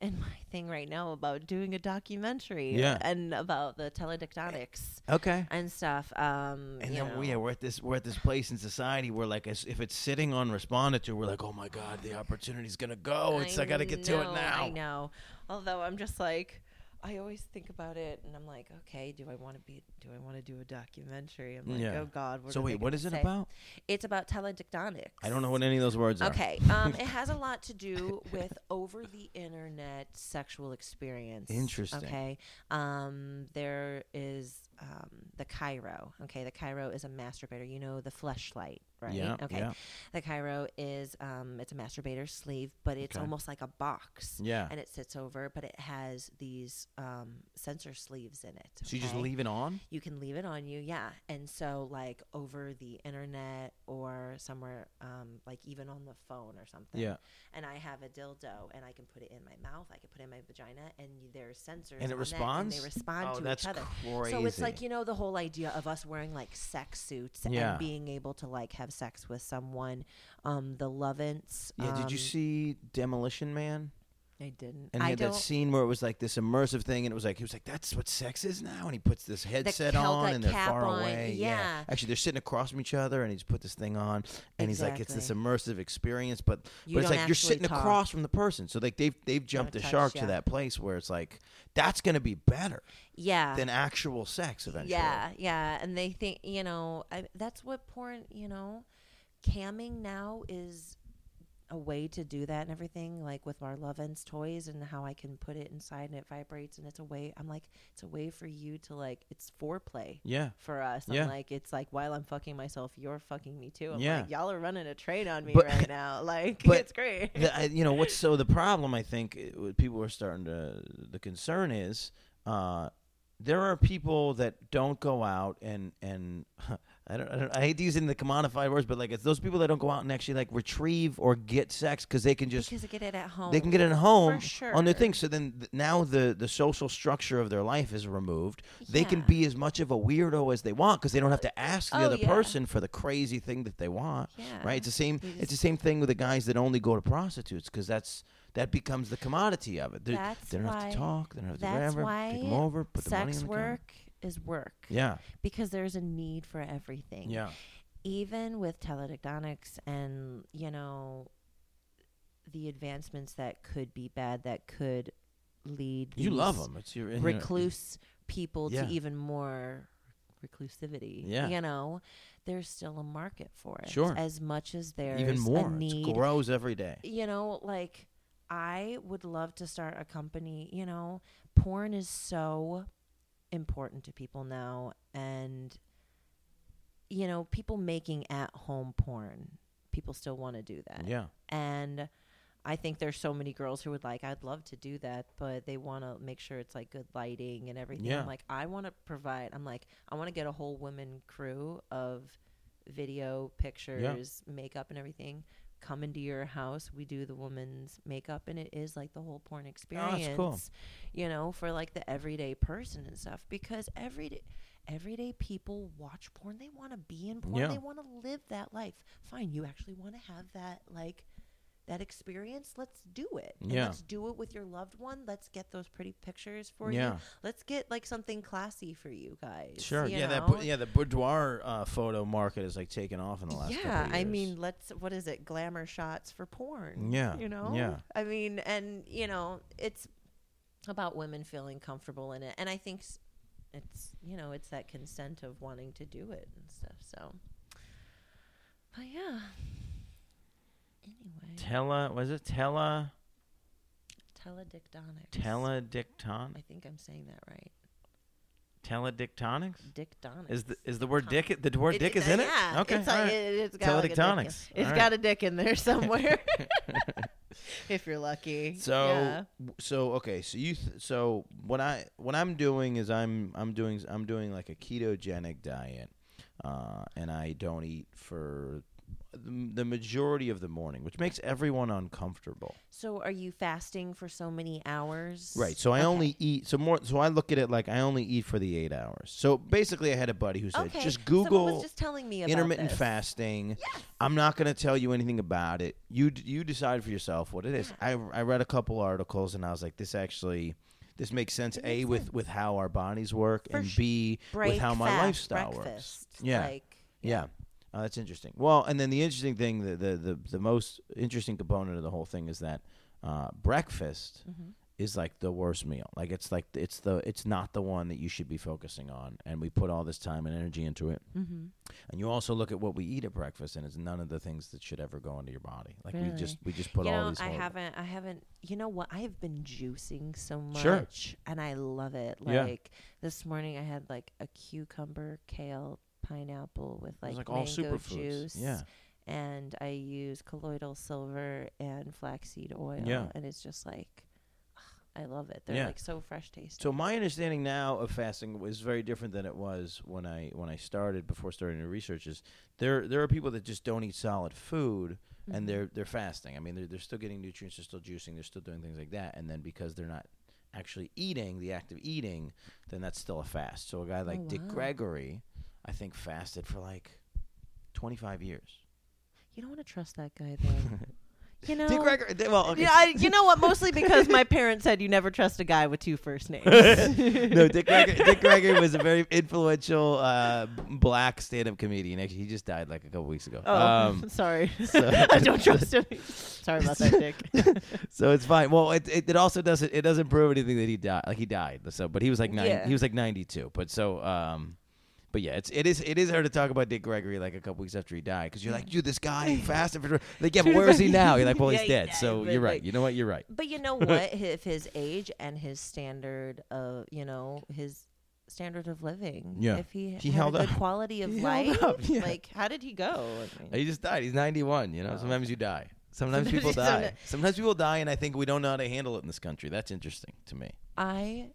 in my thing right now about doing a documentary, Yeah. and about the teledictonics Okay. and stuff. Um, And then know. yeah, we're at this we're at this place in society where like as, if it's sitting on responded to, we're like, oh my god, the opportunity's gonna go. It's I, got to get to it now. I know. Although I'm just like, I always think about it, and I'm like, okay, do I want to be? Do I want to do a documentary? I'm like, Yeah. oh God. What So wait, what gonna it say? about? It's about teledictonics. I don't know what any of those words are. Okay, um, it has a lot to do with over the internet sexual experience. Interesting. Okay, um, there is um, the Kiiroo. Okay, the Kiiroo is a masturbator. You know the fleshlight, right? Yeah. Okay, Yeah. the Kiiroo is um, it's a masturbator sleeve, but it's Okay. almost like a box. Yeah. And it sits over, but it has these um, sensor sleeves in it. So you just leave it on? you can leave it on you yeah and so like over the internet or somewhere um, like even on the phone or something Yeah. and i have a dildo and i can put it in my mouth i can put it in my vagina and there's sensors And it on that, responds? and they respond oh, to that's each other crazy. so it's like you know the whole idea of us wearing like sex suits Yeah. and being able to like have sex with someone um the Lovense Yeah, did you um, see Demolition Man? I didn't And he i had don't that scene where it was like this immersive thing, and it was like he was like, "That's what sex is now." And he puts this headset on, that and they're cap far on, away. yeah. actually, they're sitting across from each other, and he's put this thing on, and he's like, "It's this immersive experience." But You but it's don't like you're actually sitting talk. across from the person, so like they've they've jumped the touch, shark yeah. to that place where it's like that's gonna be better yeah than actual sex eventually. Yeah, yeah, and they think you know I, that's what porn. You know, camming now is a way to do that and everything. Like with our Lovense toys and how I can put it inside and it vibrates and it's a way. I'm like, it's a way for you to like. It's foreplay yeah. for us. Yeah. I'm like, it's like while I'm fucking myself, you're fucking me too. I'm Yeah. like, y'all are running a trade on me But- right now. Like, it's great. the, I, you know what's so the problem I think uh, what people are starting to the concern is uh there are people that don't go out and and I don't, I don't I hate to use it in the commodified words, but like it's those people that don't go out and actually like retrieve or get sex because they can just because they get it at home. they can get it at home For on their sure. thing. So then th- now the the social structure of their life is removed. They can be as much of a weirdo as they want because they don't have to ask the Oh, other yeah. person for the crazy thing that they want. Yeah. Right? It's the same. It's the same thing with the guys that only go to prostitutes because that's that becomes the commodity of it. That's they don't have to talk. They don't have to whatever. why Take them over. Put the money sex on the counter. Is work. Yeah. Because there's a need for everything. Yeah. Even with teledictonics and, you know, the advancements that could be bad, that could lead You love them. It's your recluse people Yeah. to even more reclusivity. Yeah. You know, there's still a market for it. Sure. As much as there's even more. a need It grows every day. you know, like I would love to start a company, you know, porn is so important to people now and you know, people making at home porn. People still want to do that. Yeah. And I think there's so many girls who would like I'd love to do that, but they want to make sure it's like good lighting and everything. Yeah. I'm like I want to provide I'm like I want to get a whole women crew of video, pictures, makeup and everything come into your house. We do the woman's makeup and it is like the whole porn oh, experience. Oh, cool. You know, for like the everyday person and stuff because every everyday people watch porn. They want to be in porn. Yeah. They want to live that life. Fine, you actually want to have that like that experience, let's do it. And Yeah. let's do it with your loved one. Let's get those pretty pictures for Yeah. you. Let's get like something classy for you guys. Sure. you Yeah. That know? bu- yeah the boudoir uh, photo market is like taken off in the last. couple yeah, of I mean, let's what is it? Glamour shots for porn. Yeah, You know? yeah. I mean, and you know, it's about women feeling comfortable in it. And I think s- it's, you know, it's that consent of wanting to do it and stuff. So But yeah. Anyway, Tele. Was it tele? teledictonics. Teledicton. I think I'm saying that right. Teledictonics. Dictonics. Is the is the word dick? The word dick is in it. yeah, Okay. It's, all right. it, has got like a dick in- It's All got a dick in there somewhere. if you're lucky. So yeah. so okay, so you th- so what I what I'm doing is I'm I'm doing I'm doing like a ketogenic diet, uh, and I don't eat for the, majority of the morning, which makes everyone uncomfortable. So are you fasting for so many hours? Right. So I Okay. only eat so more. So I look at it like I only eat for the eight hours. So basically, I had a buddy who said, Okay. just Google just telling me intermittent this. fasting. I'm not going to tell you anything about it. You d- you decide for yourself what it is. I I read a couple articles and I was like, this actually. This makes sense. It a makes with with how our bodies work, For and sh- b Break with how my fast lifestyle works. Yeah. Like, Yeah. Uh, that's interesting. Well, and then the interesting thing, the, the the the most interesting component of the whole thing is that uh, breakfast Mhm. is like the worst meal. Like it's like it's the it's not the one that you should be focusing on. And we put all this time and energy into it. Mhm. And you also look at what we eat at breakfast, and it's none of the things that should ever go into your body. Like we just we just put you all know, these. I haven't. I haven't. You know what? I have been juicing so much, Sure. and I love it. Yeah. Like this morning, I had like a cucumber, kale, pineapple with like, like all mango juice. Yeah. and I use colloidal silver and flaxseed oil. Yeah. and it's just like, I love it. They're Yeah. like so fresh tasting. So my understanding now of fasting is very different than it was when I when I started before starting to research. Is there there are people that just don't eat solid food Mhm. and they're they're fasting. I mean they're they're still getting nutrients, they're still juicing, they're still doing things like that. And then because they're not actually eating the act of eating, then that's still a fast. So a guy like Dick Oh, wow. Gregory, I think fasted for like twenty five years. you don't want to trust that guy though. you know. Dick Gregory. Well, okay. Yeah, I, you know what? Mostly because my parents said you never trust a guy with two first names. no, Dick Gregory, Dick Gregory was a very influential uh, black stand-up comedian. Actually, he just died like a couple weeks ago. Oh, Um, sorry. so- I don't trust him. Sorry about that, Dick. so it's fine. Well, it, it it also doesn't it doesn't prove anything that he died. Like he died. So, but he was like nine. Yeah. He was like ninety two. But so um. But yeah, it's it is it is hard to talk about Dick Gregory like a couple weeks after he died because you're like, dude, this guy fast for like, yeah, but where is he now? You're like, well, he's dead. So you're right. like- You know what? You're right. But you know what? If his age and his standard of, you know, his standard of living. Yeah. If he, He had held a good up. quality of He life, yeah. like how did he go? I mean, He just died. He's 91. You know, Oh. sometimes you die. Sometimes Sometimes people die. sometimes- Sometimes people die, and I think we don't know how to handle it in this country. That's interesting to me. I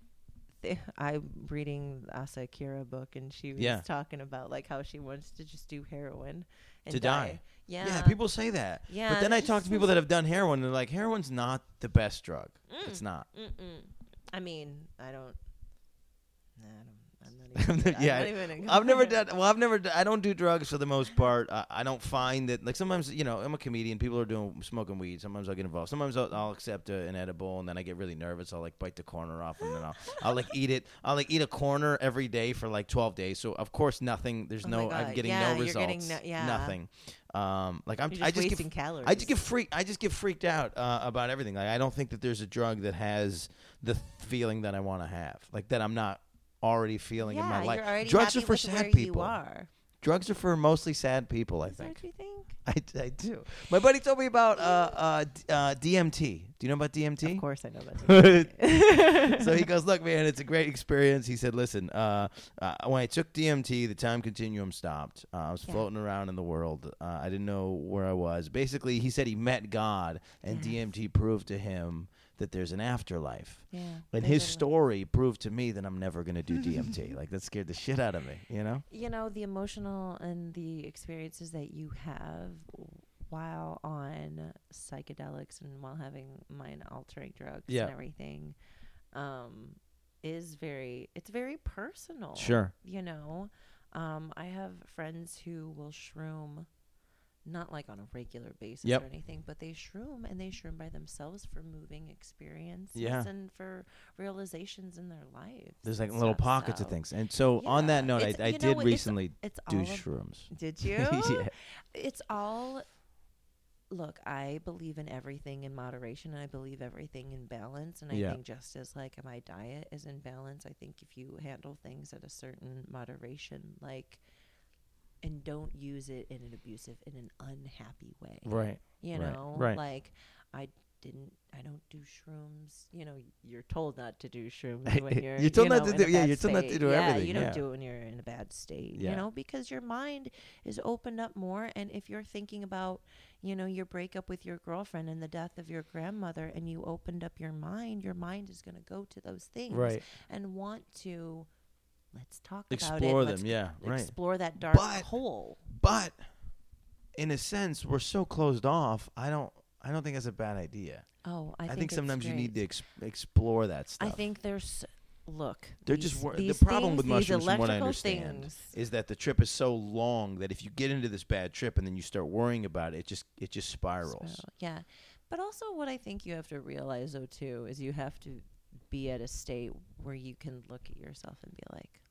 th- I'm reading the Asa Akira book, and she was Yeah. talking about like how she wants to just do heroin and To die. Yeah. Yeah, people say that. Yeah, but then I talk just to people that have done heroin, and they're like, heroin's not the best drug. It's mm, not. Mm-mm. I mean, I don't. Nah, I don't. I'm not even. Yeah, I'm not even gonna I've never done. Well, I've never. Done, I don't do drugs for the most part. I, I don't find that. Like sometimes, you know, I'm a comedian. People are doing smoking weed. Sometimes I'll get involved. Sometimes I'll, I'll accept a, an edible, and then I get really nervous. I'll like bite the corner off, and then I'll, I'll like eat it. I'll like eat a corner every day for like 12 days. So of course, nothing. There's Oh no. I'm getting Yeah, no you're getting results. no- yeah. Nothing. Um, like I'm. You're I just just wasting get. calories. I just get freak. I just get freaked out uh, about everything. Like I don't think that there's a drug that has the feeling that I want to have. Like that I'm not already feeling yeah, in my life. Drugs are for sad people. Are. Drugs are for mostly sad people. I Is think. you think? I, I do. My buddy told me about uh, uh, uh, DMT. Do you know about DMT? Of course, I know about that. so he goes, "Look, man, it's a great experience." He said, "Listen, uh, uh, when I took DMT, the time continuum stopped. Uh, I was Yeah. floating around in the world. Uh, I didn't know where I was. Basically, he said he met God, and Yeah. DMT proved to him that there's an afterlife. yeah. And his story proved to me that I'm never going to do DMT. like that scared the shit out of me. You know? You know the emotional and the experiences that you have while on psychedelics and while having mind altering drugs Yeah. and everything um, is very it's very personal. Sure. You know, um, I have friends who will shroom. Not like on a regular basis Yep. or anything, but they shroom and they shroom by themselves for moving experiences Yeah. and for realizations in their lives. There's like little pockets of things. And so on that note, I, it's- I know, did it's- recently It's do all of- shrooms. did you? yeah. It's all. Look, I believe in everything in moderation, and I believe everything in balance. And I Yeah. think just as like my diet is in balance, I think if you handle things at a certain moderation, like, and don't use it in an abusive, in an unhappy way, Right. you right, know, right. like I didn't, I don't do shrooms. You know, you're told not to do shrooms when you're. You're told you not to do, yeah, you're told not to do yeah, everything, You don't yeah. do it when you're in a bad state. Yeah. You know, because your mind is opened up more, and if you're thinking about, you know, your breakup with your girlfriend and the death of your grandmother, and you opened up your mind, your mind is going to go to those things Right. and want to. Let's talk Explore about it. Explore them. Let's yeah. Right. Explore that dark But- hole. But in a sense, we're so closed off. I don't. I don't think that's a bad idea. Oh, I, I, think, think, it's sometimes you need to ex- explore that stuff. I think there's look. They're these, just wor- the problem things, with these mushrooms, from what I electrical understand, things, is that the trip is so long that if you get into this bad trip and then you start worrying about it, it just it just spirals. spiral. Yeah, but also what I think you have to realize though too is you have to be at a state where you can look at yourself and be like, look,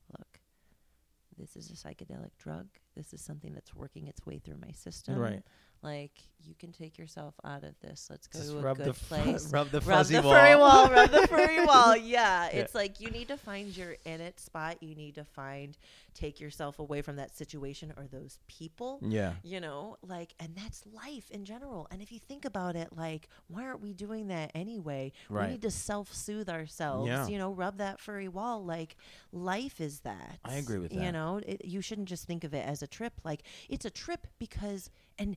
this is a psychedelic drug. This is something that's working its way through my system. Right. Like you can take yourself out of this. Let's go Just to a rub good the f- place. rub the rub the furry wall, rub the furry wall. Yeah, Yeah. it's like you need to find your in it spot. You need to find, take yourself away from that situation or those people. Yeah. You know, like, and that's life in general. And if you think about it, like, why aren't we doing that anyway? Right. We need to self soothe ourselves. Yeah. You know, rub that furry wall. Like, life is that. I agree with You that. know, it, you shouldn't just think of it as a trip. Like, it's a trip because, and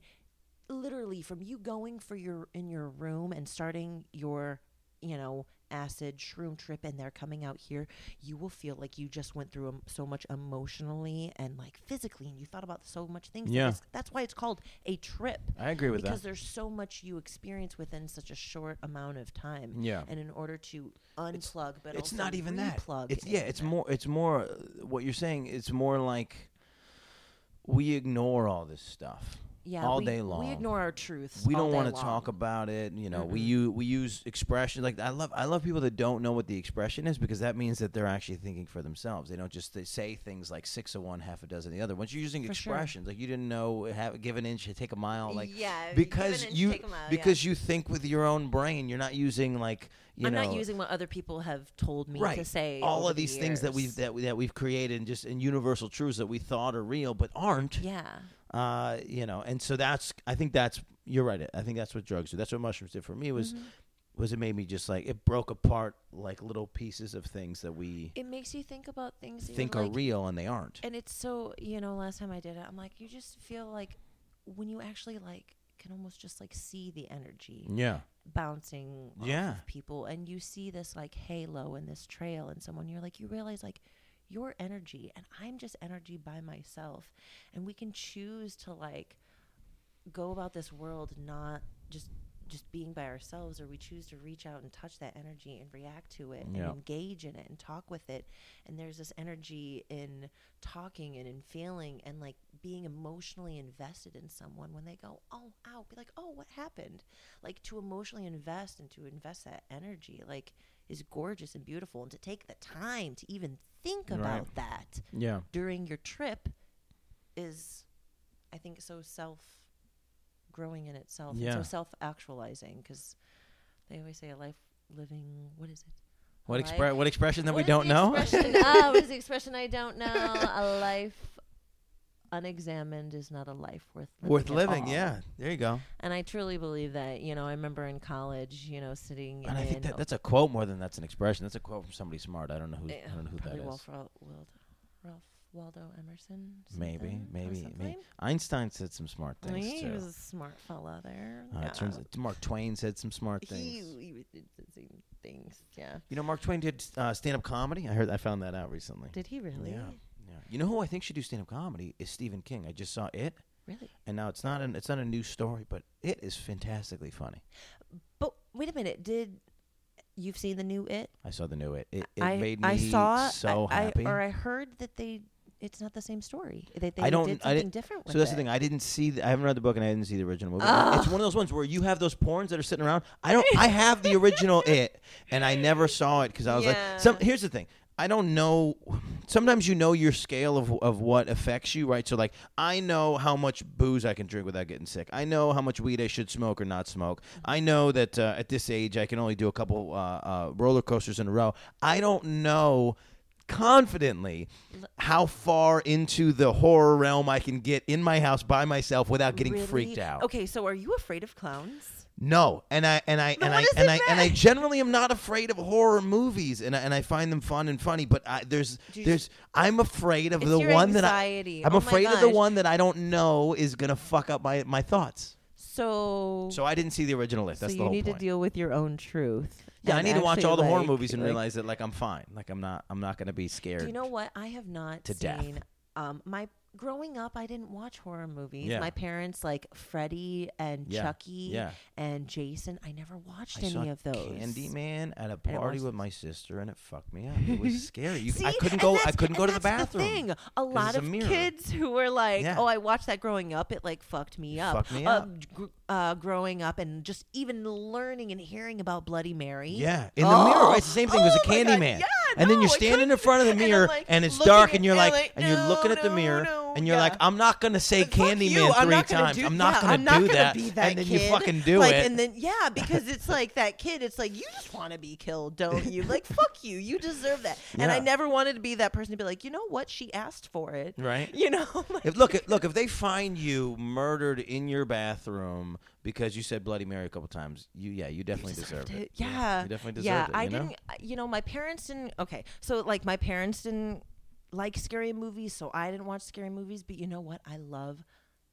literally from you going for your in your room and starting your you know acid shroom trip and they're coming out here you will feel like you just went through um, so much emotionally and like physically and you thought about so much things Yeah. It's- that's why it's called a trip I agree with that. because there's so much you experience within such a short amount of time Yeah. and in order to unplug but it's also not even that. replug It's yeah. It's that. more. It's more. uh, What you're saying. It's more like we ignore all this stuff. Yeah, all we, day long. we ignore our truths we don't want to talk about it you know we Mm-mm. use we use expressions like i love i love people that don't know what the expression is because that means that they're actually thinking for themselves they don't just they say things like six of one half a dozen of the other once you're using For sure. expressions like you didn't know have, give an inch take a mile like yeah because inch, you mile, yeah. because you think with your own brain you're not using like you I'm know not using what other people have told me right to say. all of the these things that we've that, we, that we've created and just and universal truths that we thought are real but aren't yeah, uh, you know, and so that's I think that's you're right. I think that's what drugs do. That's what mushrooms did for me was Mhm. was it made me just like it broke apart like little pieces of things that we it makes you think about things that think are like, real and they aren't. and it's so you know. Last time I did it, I'm like, you just feel like when you actually like can almost just like see the energy Yeah. bouncing off Yeah. of people and you see this like halo and this trail and someone you're like you realize like your energy and I'm just energy by myself and we can choose to like go about this world not just just being by ourselves or we choose to reach out and touch that energy and react to it Yeah. and engage in it and talk with it and there's this energy in talking and in feeling and like being emotionally invested in someone when they go oh ow be like oh what happened like to emotionally invest and to invest that energy like is gorgeous and beautiful and to take the time to even think Right. about that Yeah. during your trip is i think so self growing in itself and Yeah. so self actualizing because they always say a life living what is it What expre- What expression that we don't know? ah, what is the expression I don't know? A life unexamined is not a life worth living. Worth living. all. Yeah. There you go. And I truly believe that. You know, I remember in college, you know, sitting And I think that, that's a quote more than that's an expression. That's a quote from somebody smart. I don't know who. eh, I don't know who that probably. Ralph, Ralph, Waldo, Ralph Waldo Emerson. Maybe, maybe, maybe. Einstein said some smart things he too. was a smart fella there. Uh, it turns out Mark Twain said some smart things. he, he did the same things. Yeah. You know, Mark Twain did uh, stand-up comedy. I heard. I found that out recently. Did he really? Yeah. Yeah. You know who I think should do stand-up comedy is Stephen King. I just saw it, Really? and now it's not an it's not a new story, but it is fantastically funny. But wait a minute. Did you've seen the new It? I saw the new it. It, it I, made me I saw so I, happy. I, or I heard that they it's not the same story. That they I don't- did I something didn't- different with So that's it. the thing. I didn't see. The, I haven't read the book, and I didn't see the original movie. It's one of those ones where you have those porns that are sitting around. I don't. I have the original it, and I never saw it because I was like, some. Here's the thing. I don't know. Sometimes you know your scale of of what affects you, right? So like, I know how much booze I can drink without getting sick. I know how much weed I should smoke or not smoke. I know that uh, at this age I can only do a couple uh, uh, roller coasters in a row. I don't know confidently how far into the horror realm I can get in my house by myself without getting Really? freaked out. Okay, so are you afraid of clowns? No, and I and I Then and I and I and I generally am not afraid of horror movies, and I, and I find them fun and funny. But I, there's you there's I'm afraid of the one that I, I'm Oh afraid of the one that I don't know is gonna fuck up my my thoughts. So So I didn't see the original list. so That's the you whole need point. to deal with your own truth. yeah, I need to watch all the horror movies and like, realize that like I'm fine. Like I'm not I'm not gonna be scared. Do you know what? I have not to death. seen um my growing up I didn't watch horror movies. Yeah. My parents like Freddy and Yeah, Chucky yeah. and Jason. I never watched I any of those. Candyman at a party with my sister, and it fucked me up. It was scary. You, See, I couldn't go. I couldn't go to the bathroom. thing. A lot it's a of kids who were like. "Oh, I watched that growing up. It like fucked me up." Fucked me Uh, up. gr- uh, growing up and just even learning and hearing about Bloody Mary. Yeah, in the Oh. mirror. It's the same thing. It was a Oh God, Candyman. yeah, and then you're standing in front of the and mirror, like, and it's dark, and you're like, like, and you're looking at the no, mirror, and you're yeah. like, I'm not gonna say Fuck you, Candyman I'm three not gonna times. do- I'm not yeah, gonna I'm not do gonna that. be that and then you kid. fucking do like, it. And then yeah, because it's like that kid. It's like you just want to be killed, don't you? Like fuck you, you deserve that. And I Yeah. never wanted to be that person to be like, you know what? She asked for it. right? You know. like- If look, look, if they find you murdered in your bathroom because you said Bloody Mary a couple times, you yeah, you definitely deserved deserved it. Yeah. you definitely yeah, deserved it. I you know? didn't. You know, my parents didn't. Okay, so like my parents didn't like scary movies, so I didn't watch scary movies. But you know what? I love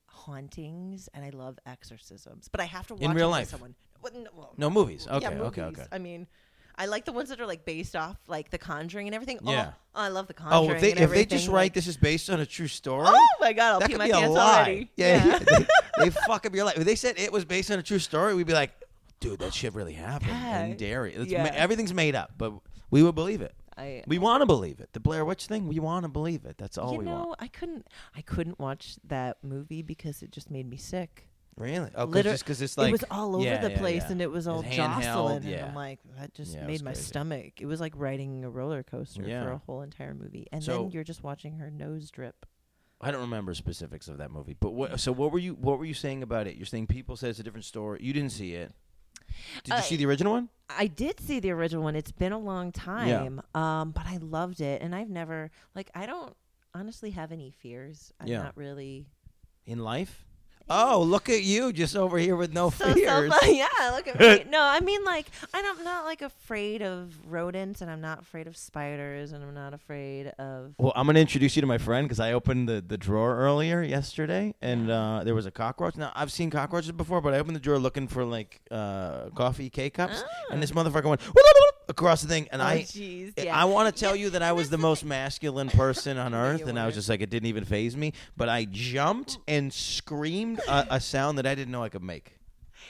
hauntings and I love exorcisms. But I have to watch In real life? Someone. Well, no, well, No movies. Okay, yeah, okay, movies. okay. I mean. I like the ones that are like based off like The Conjuring and everything. Oh, yeah. Oh, I love The oh, Conjuring. Oh, if they if they just write like- this is based on a true story, Oh my god, I'll that pee could my be a pants lie. already. Yeah, they, they fuck up your life. If they said it was based on a true story, we'd be like, dude, that shit really happened Yeah. in Derry. It's Yeah. ma- everything's made up, but we would believe it. I, We want to believe it. The Blair Witch thing, we want to believe it. That's all you we know, want. I couldn't. I couldn't watch that movie because it just made me sick. Really? Oh, Liter- just because it's like it was all over yeah, the yeah, place yeah. and it was all jostling and. I'm like that just made my crazy. stomach. It was like riding a roller coaster for a whole entire movie. And So- then you're just watching her nose drip. I don't remember specifics of that movie, but what? So what were you? What were you saying about it? You're saying people say it's a different story. You didn't see it. Did you Uh, see the original one? I did see the original one. It's been a long time. Um, but I loved it and I've never like I don't honestly have any fears. I'm Yeah. not really In life? Oh, look at you, just over here with no So fears. self- yeah, look at me. No, I mean like I'm not like afraid of rodents, and I'm not afraid of spiders, and I'm not afraid of. Well, I'm gonna introduce you to my friend because I opened the, the drawer earlier yesterday, and uh, there was a cockroach. Now I've seen cockroaches before, but I opened the drawer looking for like uh, coffee K cups, and this motherfucker went across the thing, and oh, I. jeez, I- yeah. I want to tell Yeah, you that I was the the most thing. masculine person on earth, and I was just like, it didn't even phase me. But I jumped and screamed a, a sound that I didn't know I could make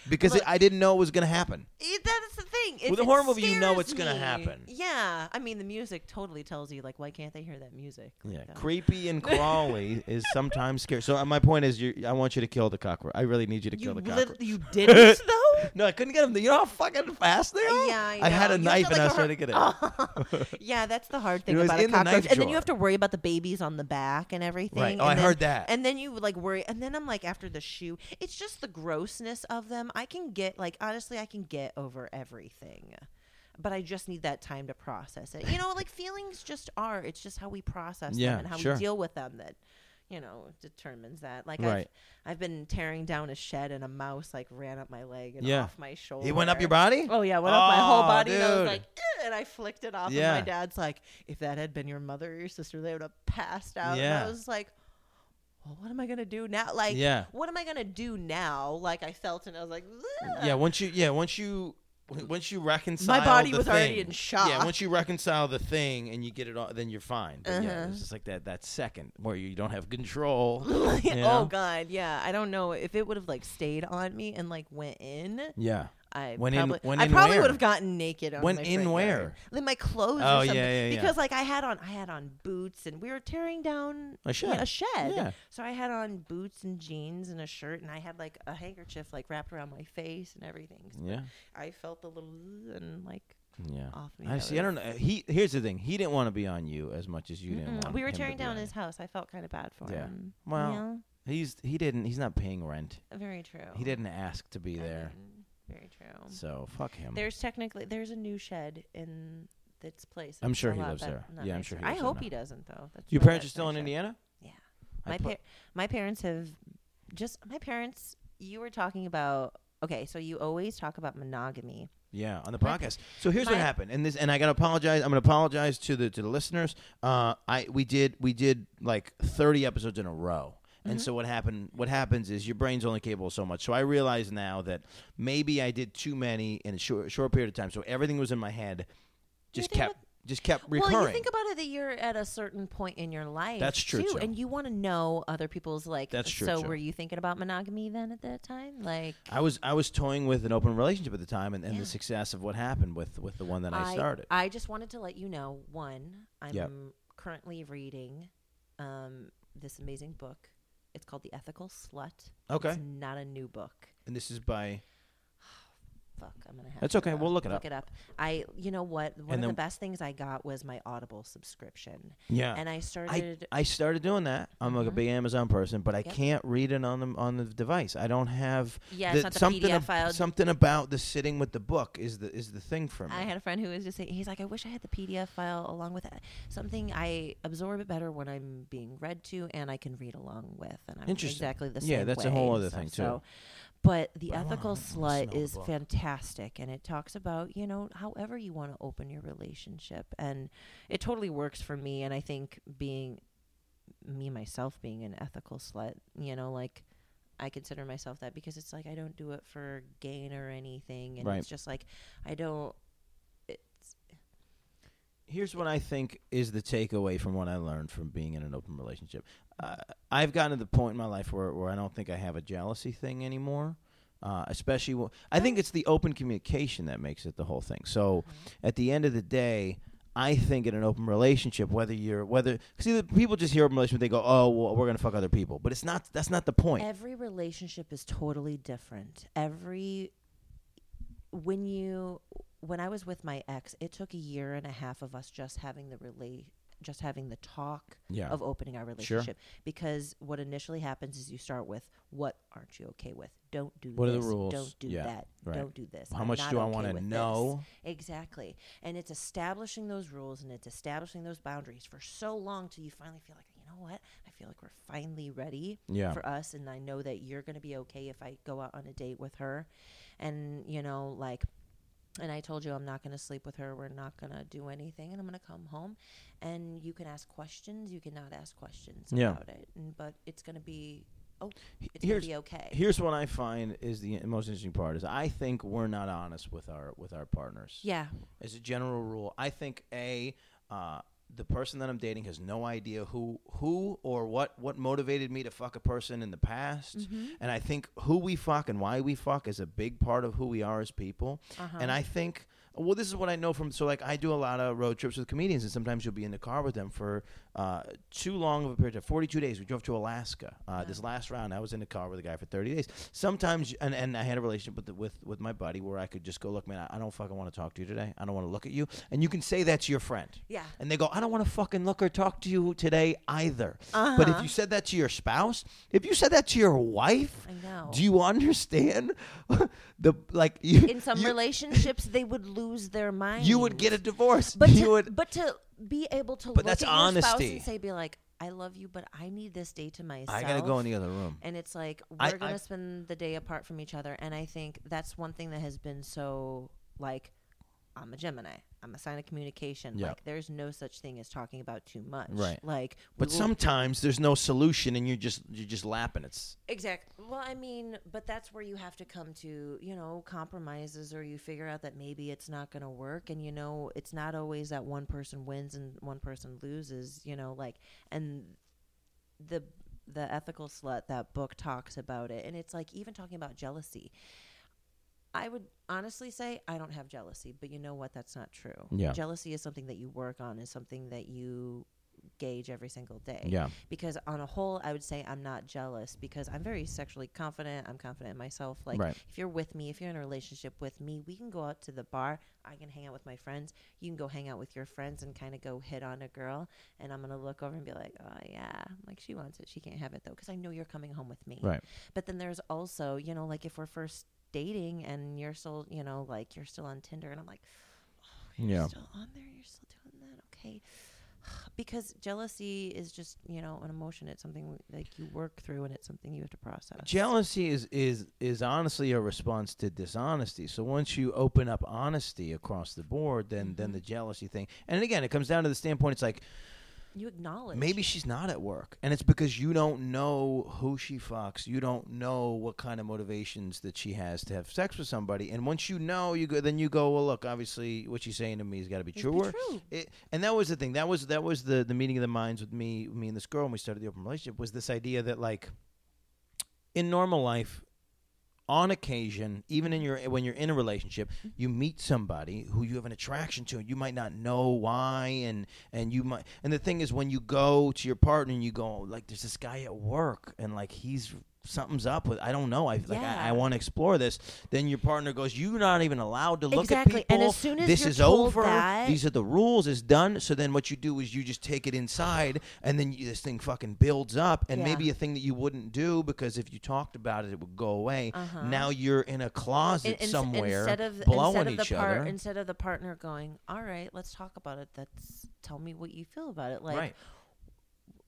because it, I didn't know it was going to happen. That's the thing. If With a horror movie, you know scares it's gonna happen. Yeah, I mean the music totally tells you like why can't they hear that music? Like, Yeah, uh, creepy and crawly is sometimes scary. So uh, my point is, you, I want you to kill the cockroach. I really need you to You kill the lit- cockroach. you didn't though. no, I couldn't get them. You know how fucking fast they uh, are. Yeah, I, I had a You knife to, and I like, was trying to get it. it. Oh, yeah, that's the hard thing It about a in the knife cockroach, and then you have to worry about the babies on the back and everything. Right. Oh, and Oh, I then- heard that. And then you like worry, and then I'm like, after the shoe, it's just the grossness of them. I can get like honestly, I can get over everything. But I just need that time to process it. You know, like feelings just are. It's just how we process Yeah, them and how sure. we deal with them that, you know, determines that. Like Right. I've, I've been tearing down a shed and a mouse like ran up my leg and Yeah. off my shoulder. He went up your body. Oh yeah, went up my whole Oh, body, and I was dude. like, "Eh," and I flicked it off. Yeah. And my dad's like, if that had been your mother or your sister, they would have passed out. Yeah. And I was like, well, what am I gonna do now? Like, Yeah. what am I gonna do now? Like I felt, and I was like, "Ugh." Yeah. Once you, yeah, once you, once you reconcile. My body the was already thing- in shock. Yeah. Once you reconcile the thing and you get it all, then you're fine. But yeah, Uh-huh. it's just like that. That second where you don't have control. oh you know? god, yeah. I don't know if it would have like stayed on me and like went in. Yeah. I Went in- probably, I probably would have gotten naked. On my in where? Like my clothes. Oh, or yeah, something. yeah, yeah. Because like I had on, I had on boots, and we were tearing down A shed. a shed. Yeah. So I had on boots and jeans and a shirt, and I had like a handkerchief like wrapped around my face and everything. So Yeah. I felt a little and like Yeah. off me. I see. I don't know. He here's the thing. He didn't want to be on you as much as you didn't Mm-mm. want. We were tearing down his house. I felt kind of bad for Yeah. him. Well, Yeah. He's he didn't. He's not paying rent. very true. He didn't ask to be I there. mean, very true. So fuck him. There's technically there's a new shed in its place. I'm It's sure a he lot lives bet- there. not Yeah, I'm nicer. sure he I lives there hope now. he doesn't though. That's Your really parents are nice still in shed. Indiana? Yeah. I My put- par- my parents have just my parents. You were talking about okay, so you always talk about monogamy. Yeah, on the My- podcast. So here's what my- happened, and this, and I gotta apologize. I'm gonna apologize to the to the listeners. Uh, I we did we did like 30 episodes in a row, Mm-hmm. and so what happened? What happens is your brain's only capable of so much. So I realize now that maybe I did too many in a short short period of time. So everything was in my head, just kept just kept recurring. Well, you think about it that you're at a certain point in your life. That's true, too, too. and you want to know other people's like. That's true, So too. were you thinking about monogamy then at that time? Like I was I was toying with an open relationship at the time, and, and Yeah. the success of what happened with with the one that I, started. I just wanted to let you know. One, I'm Yep. currently reading um, this amazing book. It's called The Ethical Slut. okay, It's not a new book. and this is by Fuck, I'm gonna have. That's to, okay, uh, we'll look it Look up. it up. I, you know what? One And of the best things I got was my Audible subscription, yeah. and I I, started. I started doing that. I'm like a big Amazon person, but I Yep. can't read it on the on the device. I don't have yeah, the- it's not the something PDF ab- file. something about the sitting with the book is the is the thing for me. I had a friend who was just saying, he's like, I wish I had the PDF file along with it. Something I absorb it better when I'm being read to and I can read along with. And I'm Interesting. exactly the same Yeah, that's a whole other so- thing, too. so- but the But ethical slut is book. fantastic and it talks about, you know, however you want to open your relationship. And it totally works for me. And I think being me myself being an ethical slut, you know, like I consider myself that because it's like I don't do it for gain or anything. And Right. it's just like I don't it's Here's what I think is the takeaway from what I learned from being in an open relationship. Uh, I've gotten to the point in my life where where I don't think I have a jealousy thing anymore. Uh, especially, wh- I think it's the open communication that makes it the whole thing. So, at the end of the day, I think in an open relationship, whether you're whether because people just hear open relationship, they go, "Oh, well, we're gonna fuck other people," but it's not. That's not the point. Every relationship is totally different. Every when you when I was with my ex, it took a year and a half of us just having the relate just having the talk yeah. of opening our relationship because what initially happens is you start with what aren't you okay with? Don't do What are the rules? Don't do Yeah, that. right. Don't do this. How I'm much do I okay want to with this. know? Exactly. And it's establishing those rules and it's establishing those boundaries for so long till you finally feel like, you know what? I feel like we're finally ready Yeah. for us, and I know that you're gonna be okay if I go out on a date with her, and you know, like, and I told you I'm not gonna sleep with her. We're not gonna do anything, and I'm gonna come home, and you can ask questions. You cannot ask questions Yeah. about it, and, but it's gonna be oh, it's Here's- gonna be okay. Here's what I find is the most interesting part is I think we're not honest with our with our partners. yeah, As a general rule, I think a uh, the person that I'm dating has no idea who who or what what motivated me to fuck a person in the past, Mm-hmm. and I think who we fuck and why we fuck is a big part of who we are as people. Uh-huh. And I think well, this is what I know from so like I do a lot of road trips with comedians, and sometimes you'll be in the car with them for uh, too long of a period of 42 days. We drove to Alaska. Uh, This last round, I was in the car with a guy for 30 days. Sometimes, and, and I had a relationship with the, with with my buddy where I could just go, look, man, I, I don't fucking want to talk to you today. I don't want to look at you, and you can say that to your friend. yeah. And they go, I don't want to fucking look or talk to you today either. Uh-huh. But if Uh-huh. you said that to your spouse, if you said that to your wife, I know. do you understand the like you, in some you, relationships they would lose their mind. you would get a divorce. but you to, would but to be able to But look that's at your spouse honesty. and say, be like, I love you, but I need this day to myself. I gotta go in the other room. and it's like we're gonna I- spend the day apart from each other and i think that's one thing that has been so like i'm a gemini a sign of communication Yeah. like there's no such thing as talking about too much Right. like But will- sometimes there's no solution, and you're just you're just lapping. It's Exactly. Well, I mean, but that's where you have to come to, you know, compromises or you figure out that maybe it's not going to work. And, you know, it's not always that one person wins and one person loses, you know, like, and the, the ethical slut, that book talks about it. And it's like, even talking about jealousy. I would honestly say I don't have jealousy, but you know what? That's not true. Yeah. Jealousy is something that you work on, is something that you gauge every single day yeah, because on a whole i would say i'm not jealous because i'm very sexually confident i'm confident in myself like Right. if you're with me if you're in a relationship with me we can go out to the bar i can hang out with my friends you can go hang out with your friends and kind of go hit on a girl and i'm gonna look over and be like oh yeah like she wants it she can't have it though because i know you're coming home with me right. but then there's also you know like if we're first dating and you're still you know like you're still on tinder and i'm like oh you're Yeah. still on there you're still doing that okay because jealousy is just you know an emotion it's something like you work through and it's something you have to process Jealousy is is is honestly a response to dishonesty. So once you open up honesty across the board, then then Mhm. the jealousy thing. And again, it comes down to the standpoint. It's like you acknowledge maybe she's not at work, and it's because you don't know who she fucks. You don't know what kind of motivations that she has to have sex with somebody. And once you know, you go then you go. Well, look, obviously, what she's saying to me has got to be It'd true. be true. It, and that was the thing. That was that was the the meeting of the minds with me, me and this girl when we started the open relationship. Was this idea that like in normal life, on occasion, even in your when you're in a relationship, you meet somebody who you have an attraction to, and you might not know why, and and you might. And the thing is, when you go to your partner and you go like, "There's this guy at work, and like he's." Something's up with I don't know I like Yeah. I, I want to explore this. Then your partner goes, "You're not even allowed to look Exactly. at people. And as soon as this is over. that- These are the rules. It's done. So then what you do is you just take it inside, and then you, this thing fucking builds up, and Yeah. maybe a thing that you wouldn't do because if you talked about it, it would go away. Uh-huh. Now you're in a closet In- in- somewhere, instead of blowing instead of each other. instead of the partner going all right let's talk about it that's tell me what you feel about it like right.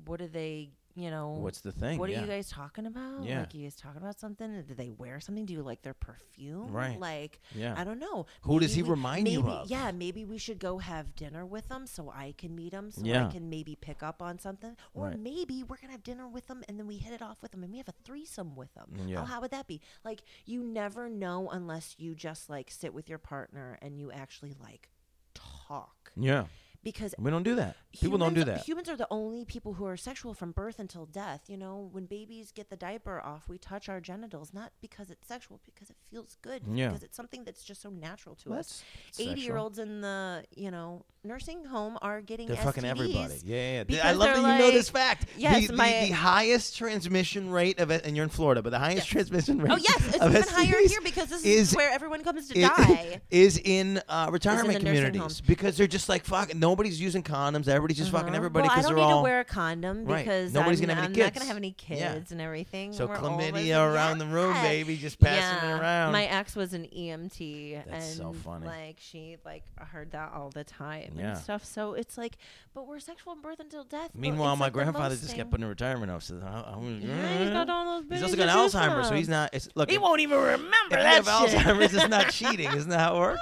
what are they you know What's the thing? what yeah. are you guys talking about Yeah. like you guys talking about something do they wear something do you like their perfume Right. like yeah. I don't know. Who does he we- remind you of? Yeah, maybe we should go have dinner with them so I can meet them, so Yeah. I can maybe pick up on something. Or Right. maybe we're gonna have dinner with them and then we hit it off with them and we have a threesome with them. Mm, yeah. Oh, how would that be? Like you never know unless you just like sit with your partner and you actually like talk yeah. Because We don't do that. People don't do that. Humans are the only people who are sexual from birth until death. You know, when babies get the diaper off, we touch our genitals not because it's sexual, because it feels good. Yeah. Because it's something that's just so natural to us. That's that's Eighty year olds in the you know nursing home are getting They're fucking everybody. Yeah, yeah. yeah. I love that they're you know this fact. Yes, the, my- the, the highest transmission rate of it, and you're in Florida, but the highest Yes. transmission rate. Oh yes, it's even higher here because this is- is, where everyone comes to die. is in uh, retirement nursing communities homes. because they're just like fuck. No nobody's using condoms. Everybody's just fucking Uh-huh. everybody Well, I don't need all to wear a condom Right. because Nobody's I'm, gonna have any I'm not kids. gonna have any kids Yeah. and everything. so We're chlamydia around the room, baby, just passing yeah. it around. My ex was an EMT, That's and so funny. like she like heard that all the time Yeah. and stuff. So it's like, but we're sexual from birth until death. Meanwhile, my like, grandfather just kept putting a retirement home. So Yeah, he's got all those. He's also got Alzheimer's, so he's not. It's, look, He won't even remember that. Alzheimer's, it's not cheating. Isn't that how it works?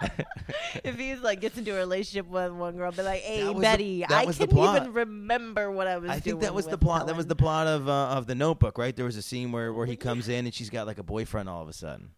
if he's like gets into a relationship with one girl, be like, "Hey, was the- Betty, I couldn't even remember what I was doing. I doing." think that was the plot. That was the plot of uh, of the Notebook, right? There was a scene where, where he comes in and she's got like a boyfriend all of a sudden.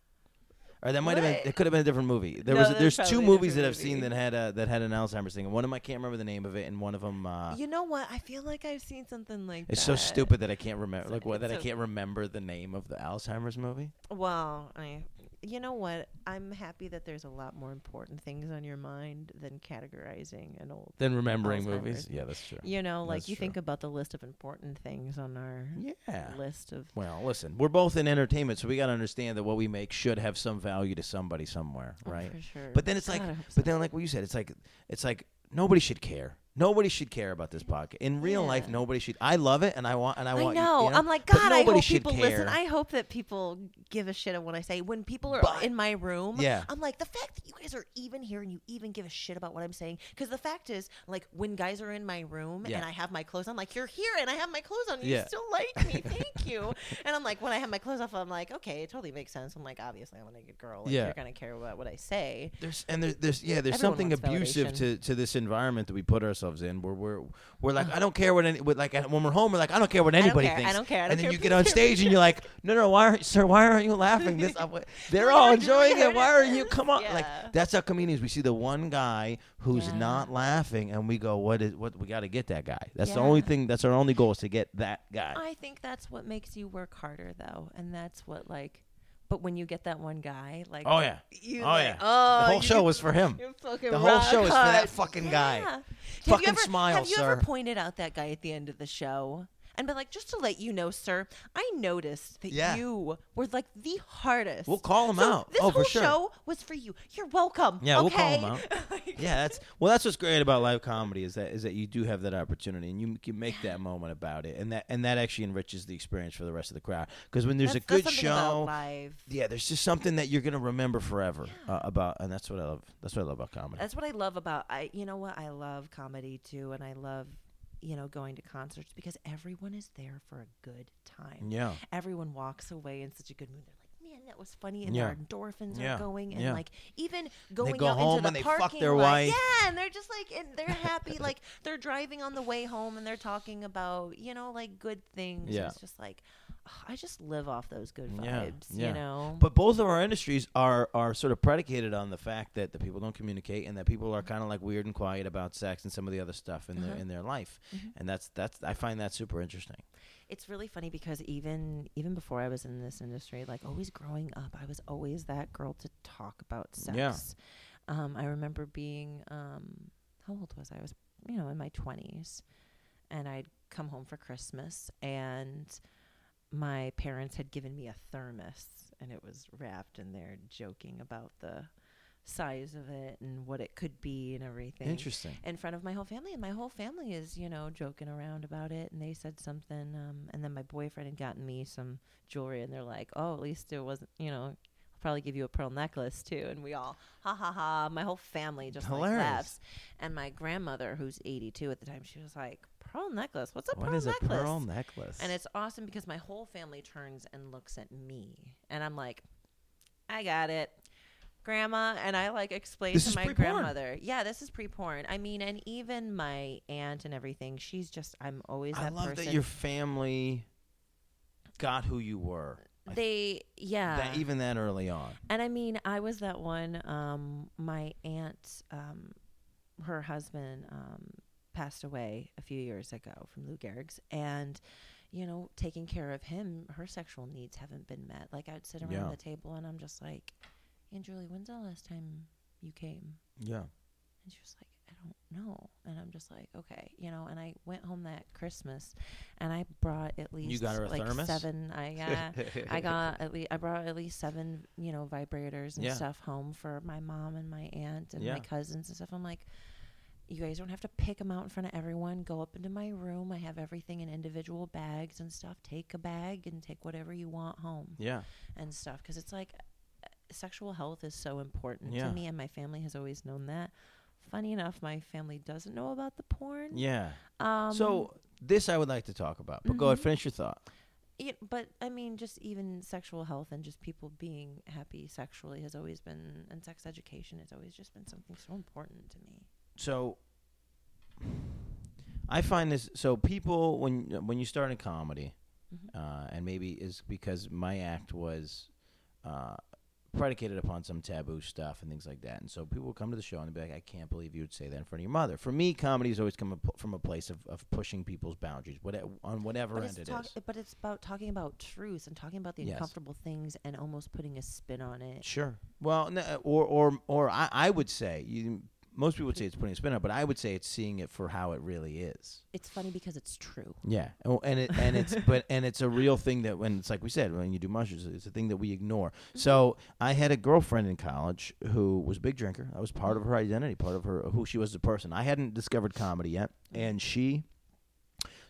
Or that might have been. It could have been a different movie. There No, was. There's two movies that I've seen that had a, that had an Alzheimer's thing. And one of them I can't remember the name of it, and one of them. Uh, You know what? I feel like I've seen something like it's that. so stupid that I can't remember. Like what? That I can't remember the name of the Alzheimer's movie. Well, I, you know what? I'm happy that there's a lot more important things on your mind than categorizing an old. Than remembering Alzheimer's. movies. Yeah, that's true. You know, like That's you true. think about the list of important things on our Yeah. list of. Well, listen, we're both in entertainment, so we got to understand that what we make should have some value to somebody somewhere, Oh, right? for sure. But then it's like, God, hope but so. then like what you said, it's like, it's like nobody should care. Nobody should care about this podcast. In real life, nobody should. I love it, and I want, and I I want. you- know. You, know. I'm like, God, I hope people care. listen. I hope that people give a shit of what I say. When people are But- in my room, Yeah. I'm like, the fact that you guys are even here and you even give a shit about what I'm saying. Because the fact is, like, when guys are in my room Yeah. and I have my clothes on, like, you're here and I have my clothes on. You Yeah. still like me. Thank you. And I'm like, when I have my clothes off, I'm like, okay, it totally makes sense. I'm like, obviously, I'm a naked girl. Like, Yeah. You're going to care about what I say. There's and there's, there's yeah there's Everyone something abusive validation. to, to this environment that we put ourselves in. Where we're we're like uh-huh. I don't care what any like when we're home we're like I don't care what anybody care, I don't care, I and don't then care, you get on stage and you're like no no why aren't sir why aren't you laughing? This they're all enjoying it. Why are you? Come on. Like that's how comedians we see the one guy who's Yeah. not laughing and we go what is what we got to get that guy. That's the only thing that's our only goal is to get that guy. I think that's what makes you work harder, though, and that's what like. But when you get that one guy, like, oh yeah you oh like, yeah oh, the whole show was for him you fucking The whole rock show is for that fucking guy. Yeah. Have Fucking you ever, smile, Have you sir. ever pointed out that guy at the end of the show? And been like, just to let you know, sir, I noticed that Yeah. you were like the hardest. We'll call him So out. This Oh, for whole sure. show was for you. You're welcome. Yeah, we'll call okay? him out. Like- yeah, that's well. That's what's great about live comedy is that is that you do have that opportunity and you can make that moment about it, and that and that actually enriches the experience for the rest of the crowd. Because when there's That's- a good something about show, live. yeah, there's just something that you're gonna remember forever uh, about, and that's what I love. That's what I love about comedy. That's what I love about I. You know what? I love comedy too, and I love you know going to concerts because everyone is there for a good time. yeah, Everyone walks away in such a good mood. They're like, "Man, that was funny," and Yeah. their endorphins Yeah. are going, and Yeah. like even going go out home into the and they fuck parking their lot. wife. Yeah, and they're just like, and they're happy. like they're driving on the way home, and they're talking about you know like good things. Yeah. It's just like I just live off those good vibes. You know. But both of our industries are are sort of predicated on the fact that the people don't communicate and that people are kind of like weird and quiet about sex and some of the other stuff in their Uh-huh. in their life, Mhm. and that's that's I find that super interesting. It's really funny because even even before I was in this industry, like always growing up, I was always that girl to talk about sex. Yeah. Um, I remember being um, how old was I? I was you know in my twenties, and I'd come home for Christmas, and my parents had given me a thermos, and it was wrapped in there, joking about the size of it and what it could be and everything. Interesting. in front of my whole family and my whole family is you know joking around about it and they said something um, and then my boyfriend had gotten me some jewelry and they're like oh at least it wasn't you know I'll probably give you a pearl necklace too. And we all ha ha ha my whole family just like laughs. And my grandmother who's 82 at the time she was like pearl necklace? What's a What pearl is a pearl necklace? and it's awesome because my whole family turns and looks at me. And i'm like i got it grandma and i like explained This to my pre-porn. grandmother yeah this is pre-porn i mean and even my aunt and everything she's just i'm always I that love person that your family got who you were. They yeah that even that early on. and I mean, I was that one. Um, my aunt, um, her husband, um, passed away a few years ago from Lou Gehrig's, and you know, taking care of him, her sexual needs haven't been met. Like I'd sit around Yeah. the table, and I'm just like, "Aunt Julie, when's the last time you came?" Yeah. And she was like, I don't know. And I'm just like, okay, you know. And I went home that Christmas, and I brought at least you got her a like thermos? seven. I yeah, I got at least I brought at least seven, you know, vibrators and Yeah. stuff home for my mom and my aunt and Yeah. my cousins and stuff. I'm like, you guys don't have to pick them out in front of everyone. Go up into my room. I have everything in individual bags and stuff. Take a bag and take whatever you want home Yeah. and stuff because it's like sexual health is so important Yeah. to me and my family has always known that funny enough my family doesn't know about the porn Yeah. um so this I would like to talk about, but go ahead, Mhm. finish your thought. yeah, but i mean just even sexual health and just people being happy sexually has always been and sex education has always just been something so important to me So I find this so people when when you start in comedy, Mhm. uh, and maybe is because my act was uh, predicated upon some taboo stuff and things like that, and so people will come to the show and be like, "I can't believe you would say that in front of your mother." For me, comedy has always come from a place of, of pushing people's boundaries, whatever on whatever but end it talk- is. but it's about talking about truth and talking about the Yes. uncomfortable things and almost putting a spin on it Sure. Well, uh, or or or I, I would say you. Most people would say it's putting a spin on, it, but I would say it's seeing it for how it really is. it's funny because it's true Yeah, oh, and it and it's but and it's a real thing that when it's like we said when you do mushrooms, it's a thing that we ignore. Mm-hmm. So I had a girlfriend in college who was a big drinker. That was part of her identity, part of her who she was as a person. I hadn't discovered comedy yet, mm-hmm. and she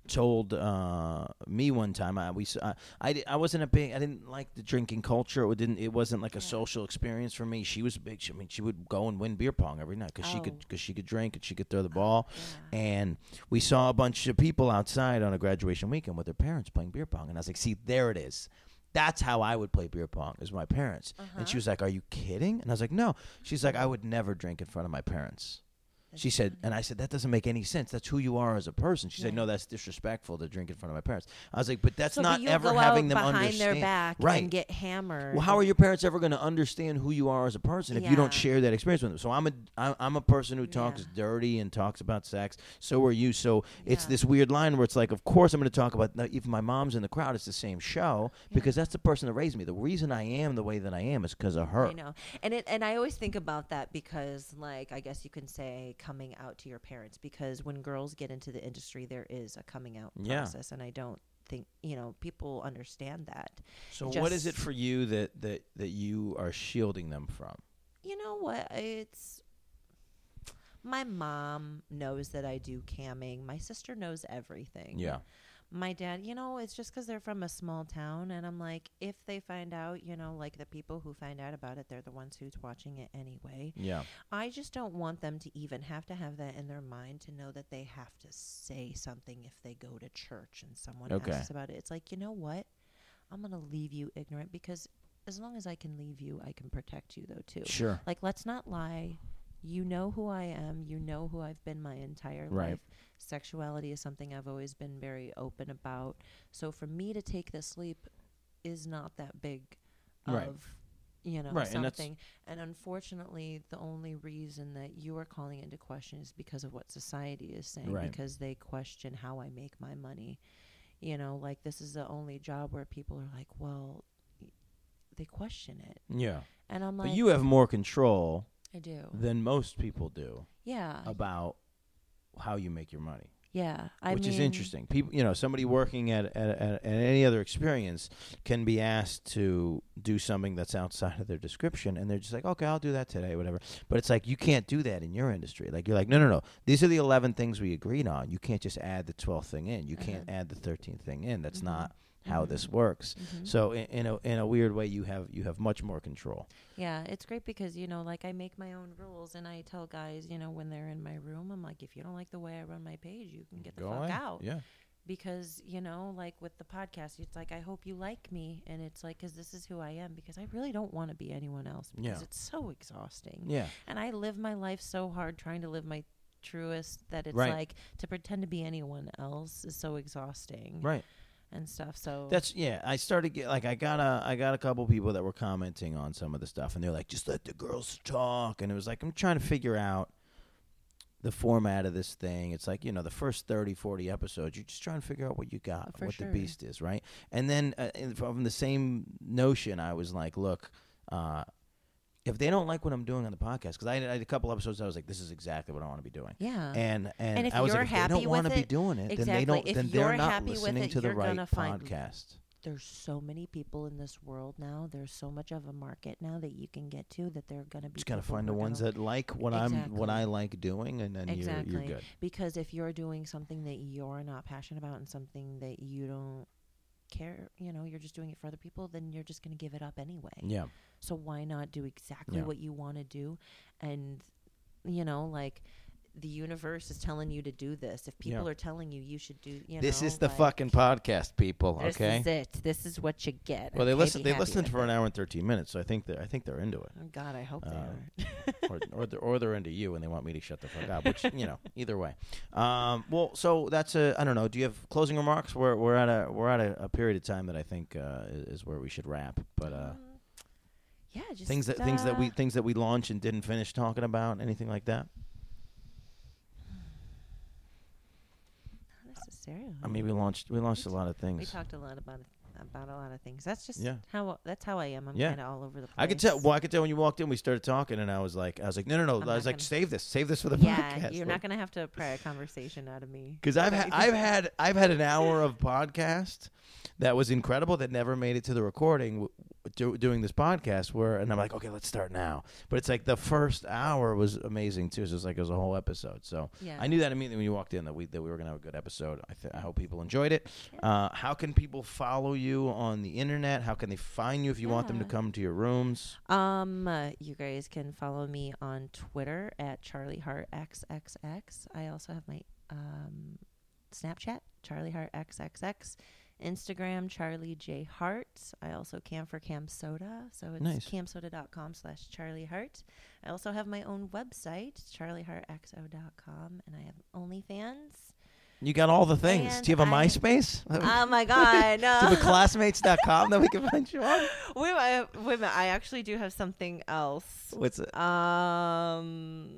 told uh, me one time I we uh, I, I wasn't a big I didn't like the drinking culture. It didn't it wasn't like a Yeah. social experience for me. She was a big. She, I mean, she would go and win beer pong every night because she could Oh. because she could drink and she could throw the ball. yeah. And we saw a bunch of people outside on a graduation weekend with their parents playing beer pong. And I was like, see, there it is. That's how I would play beer pong, is my parents. And she Uh-huh. was like, Are you kidding? And I was like, No. She's like, I would never drink in front of my parents. She said, funny. and I said, that doesn't make any sense. That's who you are as a person. She said, no, that's disrespectful to drink in front of my parents. I was like, but that's So, not but ever having them behind understand. their back right. and get hammered. Well, how are your parents ever going to understand who you are as a person if you don't share that experience with them? So I'm a I'm, I'm a person who talks Yeah. dirty and talks about sex. So are you. So it's this weird line where it's like, of course I'm going to talk about. now, If my mom's in the crowd, it's the same show because that's the person that raised me. The reason I am the way that I am is because of her. I know, and it and I always think about that because, like, I guess you can say coming out to your parents because when girls get into the industry, there is a coming out Yeah. process, and I don't think you know people understand that. So what is it for you that that that you are shielding them from? You know what? It's my mom knows that I do camming. My sister knows everything. Yeah. My dad, you know, it's just because they're from a small town. And I'm like, if they find out, you know, like the people who find out about it, they're the ones who's watching it anyway. Yeah. I just don't want them to even have to have that in their mind to know that they have to say something if they go to church and someone Okay. asks about it. It's like, you know what? I'm going to leave you ignorant because as long as I can leave you, I can protect you, though, too. Sure. Like, let's not lie. You know who I am. You know who I've been my entire Right. life. Sexuality is something I've always been very open about. So for me to take this leap is not that big of, Right. you know, Right, something. And, unfortunately, the only reason that you are calling into question is because of what society is saying, because they question how I make my money. You know, like this is the only job where people are like, well, they question it. Yeah. And I'm like, But you have more control I do. than most people do Yeah. about how you make your money. Yeah, I which is interesting. People, you know, somebody working at, at, at, at any other experience can be asked to do something that's outside of their description, and they're just like, okay, I'll do that today, whatever. But it's like you can't do that in your industry. Like you're like, no, no, no. These are the eleven things we agreed on. You can't just add the twelfth thing in. You can't Uh-huh. add the thirteenth thing in. That's Mhm. not how this works. Mhm. So in, in a in a weird way, you have you have much more control. Yeah, it's great because you know, like I make my own rules, and I tell guys, you know, when they're in my room, I'm like, if you don't like the way I run my page, you can get the Go fuck away. out. Yeah. Because you know, like with the podcast, it's like I hope you like me, and it's like because this is who I am. Because I really don't want to be anyone else. Because Yeah. it's so exhausting. Yeah. And I live my life so hard trying to live my truest that it's Right. like to pretend to be anyone else is so exhausting Right. And stuff. So That's yeah. I started get like I got a I got a couple people that were commenting on some of the stuff, and they're like, "Just let the girls talk." And it was like I'm trying to figure out the format of this thing. It's like you know the first 30, 40 episodes, you're just trying to figure out what you got, For what sure. the beast is, right? And then uh, from the same notion, I was like, "Look." Uh, if they don't like what I'm doing on the podcast, because I, had- I had a couple episodes, I was like, "This is exactly what I want to be doing." yeah. And and, And if I was you're like, if they happy don't want to be doing it, then they exactly. don't. If then you're they're not happy with listening it, to the you're right podcast. there's so many people in this world now. There's so much of a market now that you can get to that they're gonna be. Just gotta find the ones that like what I'm what I like doing, and then you're Exactly. you're good. because if you're doing something that you're not passionate about and something that you don't care, you know, you're just doing it for other people, then you're just gonna give it up anyway. Yeah. So why not do exactly Yeah. what you want to do? And you know, like the universe is telling you to do this. If people Yeah. are telling you you should do, you this know, is the like, fucking podcast, people. This Okay. is it. This is what you get. Well, they Okay, listen. be They happy listened with for an it. hour and thirteen minutes, so I think they I think they're into it, Oh, God, I hope they Uh, are. or or they're, or they're into you and they want me to shut the fuck up. Which you know, either way. Um, well, so that's a I don't know. Do you have closing remarks? We're we're at a we're at a, a period of time that I think uh, is, is where we should wrap. But uh, Um, yeah, just things that things that we uh, things that we launched and didn't finish talking about, anything like that. Necessarily. I mean, we launched we launched a lot of things. we talked a lot about about a lot of things. That's just Yeah. how that's how I am. I'm Yeah. kind of all over the place. I could tell. Well, I could tell when you walked in, we started talking, and I was like, I was like, no, no, no. I'm I was like, save this, save this for the yeah, podcast. you're not gonna have to pry a conversation out of me. Because I've ha- I've had I've had an hour of podcast that was incredible that never made it to the recording do, doing this podcast where and I'm like okay let's start now. But it's like the first hour was amazing too. So it's like it was a whole episode. So Yeah. I knew that immediately when you walked in that we that we were gonna have a good episode. I th- I hope people enjoyed it. Uh, how can people follow you on the internet? How can they find you if you want them to come to your rooms? Um, uh, you guys can follow me on Twitter at Charley Hart XXX. I also have my um, Snapchat, Charley Hart XXX. Instagram, Charley J Hart. I also cam for CamSoda, so it's Nice. camsoda.com slash Charley Hart. I also have my own website, charleyhartxo.com, and I have OnlyFans. you got all the things And do you have a I- MySpace oh my God, do you have a no! classmates.com that we can find you on wait, minute, wait a minute, I actually do have something else. what's it Um.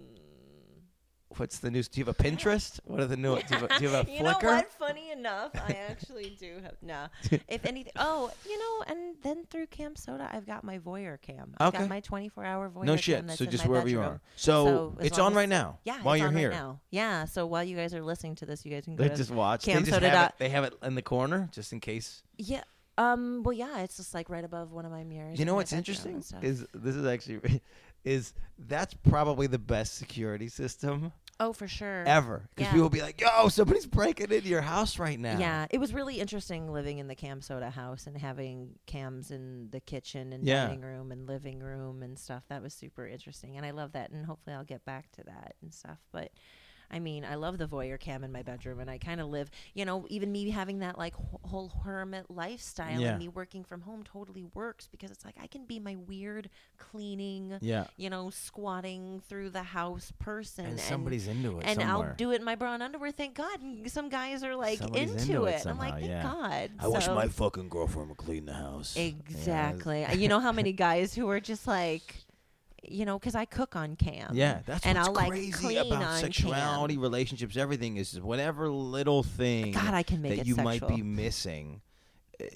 What's the news? Do you have a Pinterest? What are the new? Do you have a, do you have a you know what? Funny enough, I actually do have. no. if anything. Oh, you know, and then through CamSoda, I've got my voyeur cam. I've Okay. got my 24-hour voyeur No cam. shit. That's So just wherever you are. So, So it's on as- right now. Yeah, While you're on right here, now. Yeah. So while you guys are listening to this, you guys can go they just watch. They Cam just Soda have it. They have it in the corner just in case. yeah. Um. Well, yeah. It's just like right above one of my mirrors. You know what's interesting is this is actually is that's probably the best security system oh, for sure. ever because Yeah. people will be like, "Yo, somebody's breaking into your house right now." Yeah, it was really interesting living in the CamSoda house and having cams in the kitchen and Yeah. dining room and living room and stuff. That was super interesting, and I love that. And hopefully, I'll get back to that and stuff. But I mean, I love the voyeur cam in my bedroom, and I kind of live, you know, even me having that like wh- whole hermit lifestyle Yeah. and me working from home totally works because it's like I can be my weird cleaning, Yeah. you know, squatting through the house person, And somebody's into it and somewhere. I'll do it in my bra and underwear. Thank God. And some guys are like Somebody's into, into it it. I'm like, thank yeah. God. I wish my fucking girlfriend would clean the house. Yeah, exactly. you know how many guys who are just like, you know, because I cook on cam. Yeah, that's and what's I'll like crazy clean about sexuality, Cam. relationships, everything is whatever little thing God, I can make that you sexual. might be missing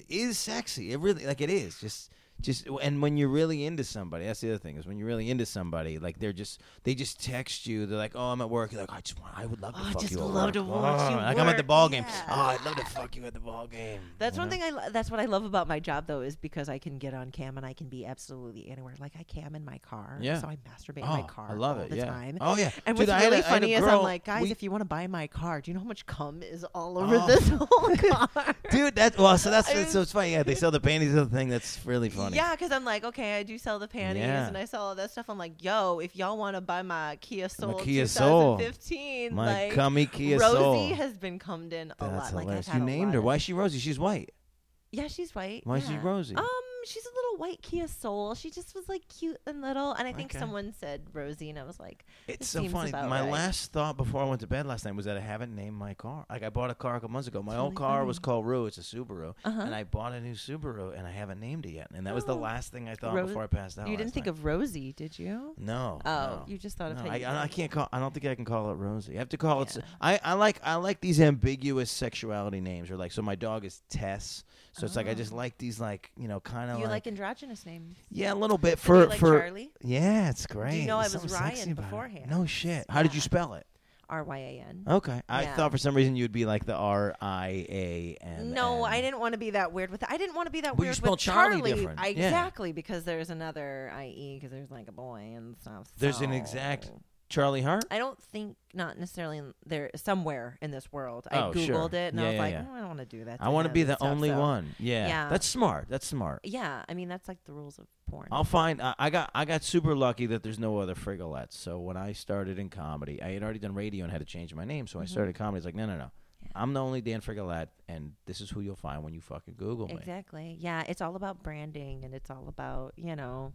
is sexy. It really like it is. Just just and when you're really into somebody, that's the other thing is when you're really into somebody, like they're just they just text you. They're like, "Oh, I'm at work." You're like, "I just want, I would love to Oh, I fuck just you." love work." to watch oh, you Oh, Like I'm at the ball game. yeah. Oh, I'd love to fuck you at the ball game. That's you one know? thing I. Lo- that's what I love about my job, though, is because I can get on cam and I can be absolutely anywhere. Like I cam in my car, Yeah. so I masturbate Oh, in my oh, car I love all it. the yeah. time. Oh yeah. And Dude, what's I really a funny is I'm like, guys, we- if you want to buy my car, do you know how much cum is all Oh. over this whole car? Dude, that's well. So that's I so it's funny. Yeah, they sell the panties. The thing that's really funny. Yeah, because I'm like, okay, I do sell the panties Yeah. and I sell all that stuff. I'm like, yo, if y'all want to buy my Kia Soul Kia Soul. 2015, My like cummy Kia Rosie Soul. has been cummed in a That's lot. Like I've hilarious. you named her. Why is she Rosie? She's white. Yeah, she's white. Why is she. Rosie? Um, she's a little white Kia Soul. She just was like cute and little, and I think Okay. someone said Rosie, and I was like, It's It so seems funny. about My right. last thought before I went to bed last night was that I haven't named my car. Like I bought a car a couple months ago. My It's old really car was called Rue. It's a Subaru, uh huh. and I bought a new Subaru, and I haven't named it yet. And that was the Oh. last thing I thought Ro- before I passed out. you didn't last think night. of Rosie, did you? no. Oh, no. you just thought of No, I, I, I can't call. I don't think I can call it Rosie. I have to call it. s- Yeah. I, I like I like these ambiguous sexuality names. Or like, so my dog is Tess. So it's like I just Oh. like these like you know kind of You like, like androgynous names. yeah a little bit So do you for like for Charley? yeah it's great. Do you know I was Ryan beforehand? No shit. How did you spell it? R Y A N. Okay. I Yeah. thought for some reason you'd be like the R I A N. No, I didn't want to be that weird with. I didn't want to be that Well, you weird spell with Charley different. I, Yeah. Exactly because there's another I E because there's like a boy and stuff. There's an so- exact Charley Hart? I don't think not necessarily in there somewhere in this world. I Oh, googled sure. it and Yeah, I was yeah, like, yeah. "Oh, I don't want to do that. I want to him be and the stuff," only so- one. Yeah. Yeah. That's smart. That's smart. Yeah, I mean that's like the rules of porn. I'll find. I, I got. I got super lucky that there's no other Frigolettes. So when I started in comedy, I had already done radio and had to change my name. So when I Mhm. started comedy. It's like, no, no, no. Yeah. I'm the only Dan Frigolette, and this is who you'll find when you fucking Google me. Exactly. Yeah, it's all about branding and it's all about you know.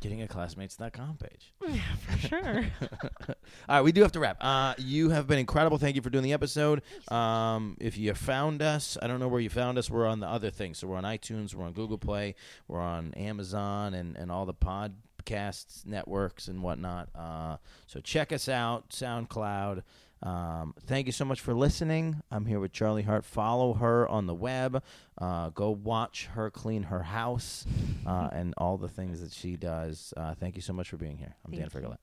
Getting a classmates.com page. Yeah, for sure. All right, we do have to wrap. Uh, you have been incredible. Thank you for doing the episode. Um, if you found us, I don't know where you found us. We're on the other things. So we're on iTunes, we're on Google Play, we're on Amazon, and, and all the podcasts networks and whatnot. Uh, so check us out, SoundCloud. Um, thank you so much for listening. I'm here with Charley Hart. Follow her on the web. Uh, go watch her clean her house uh, and all the things that she does. Uh, thank you so much for being here. I'm Dan Thank you. Frigolette.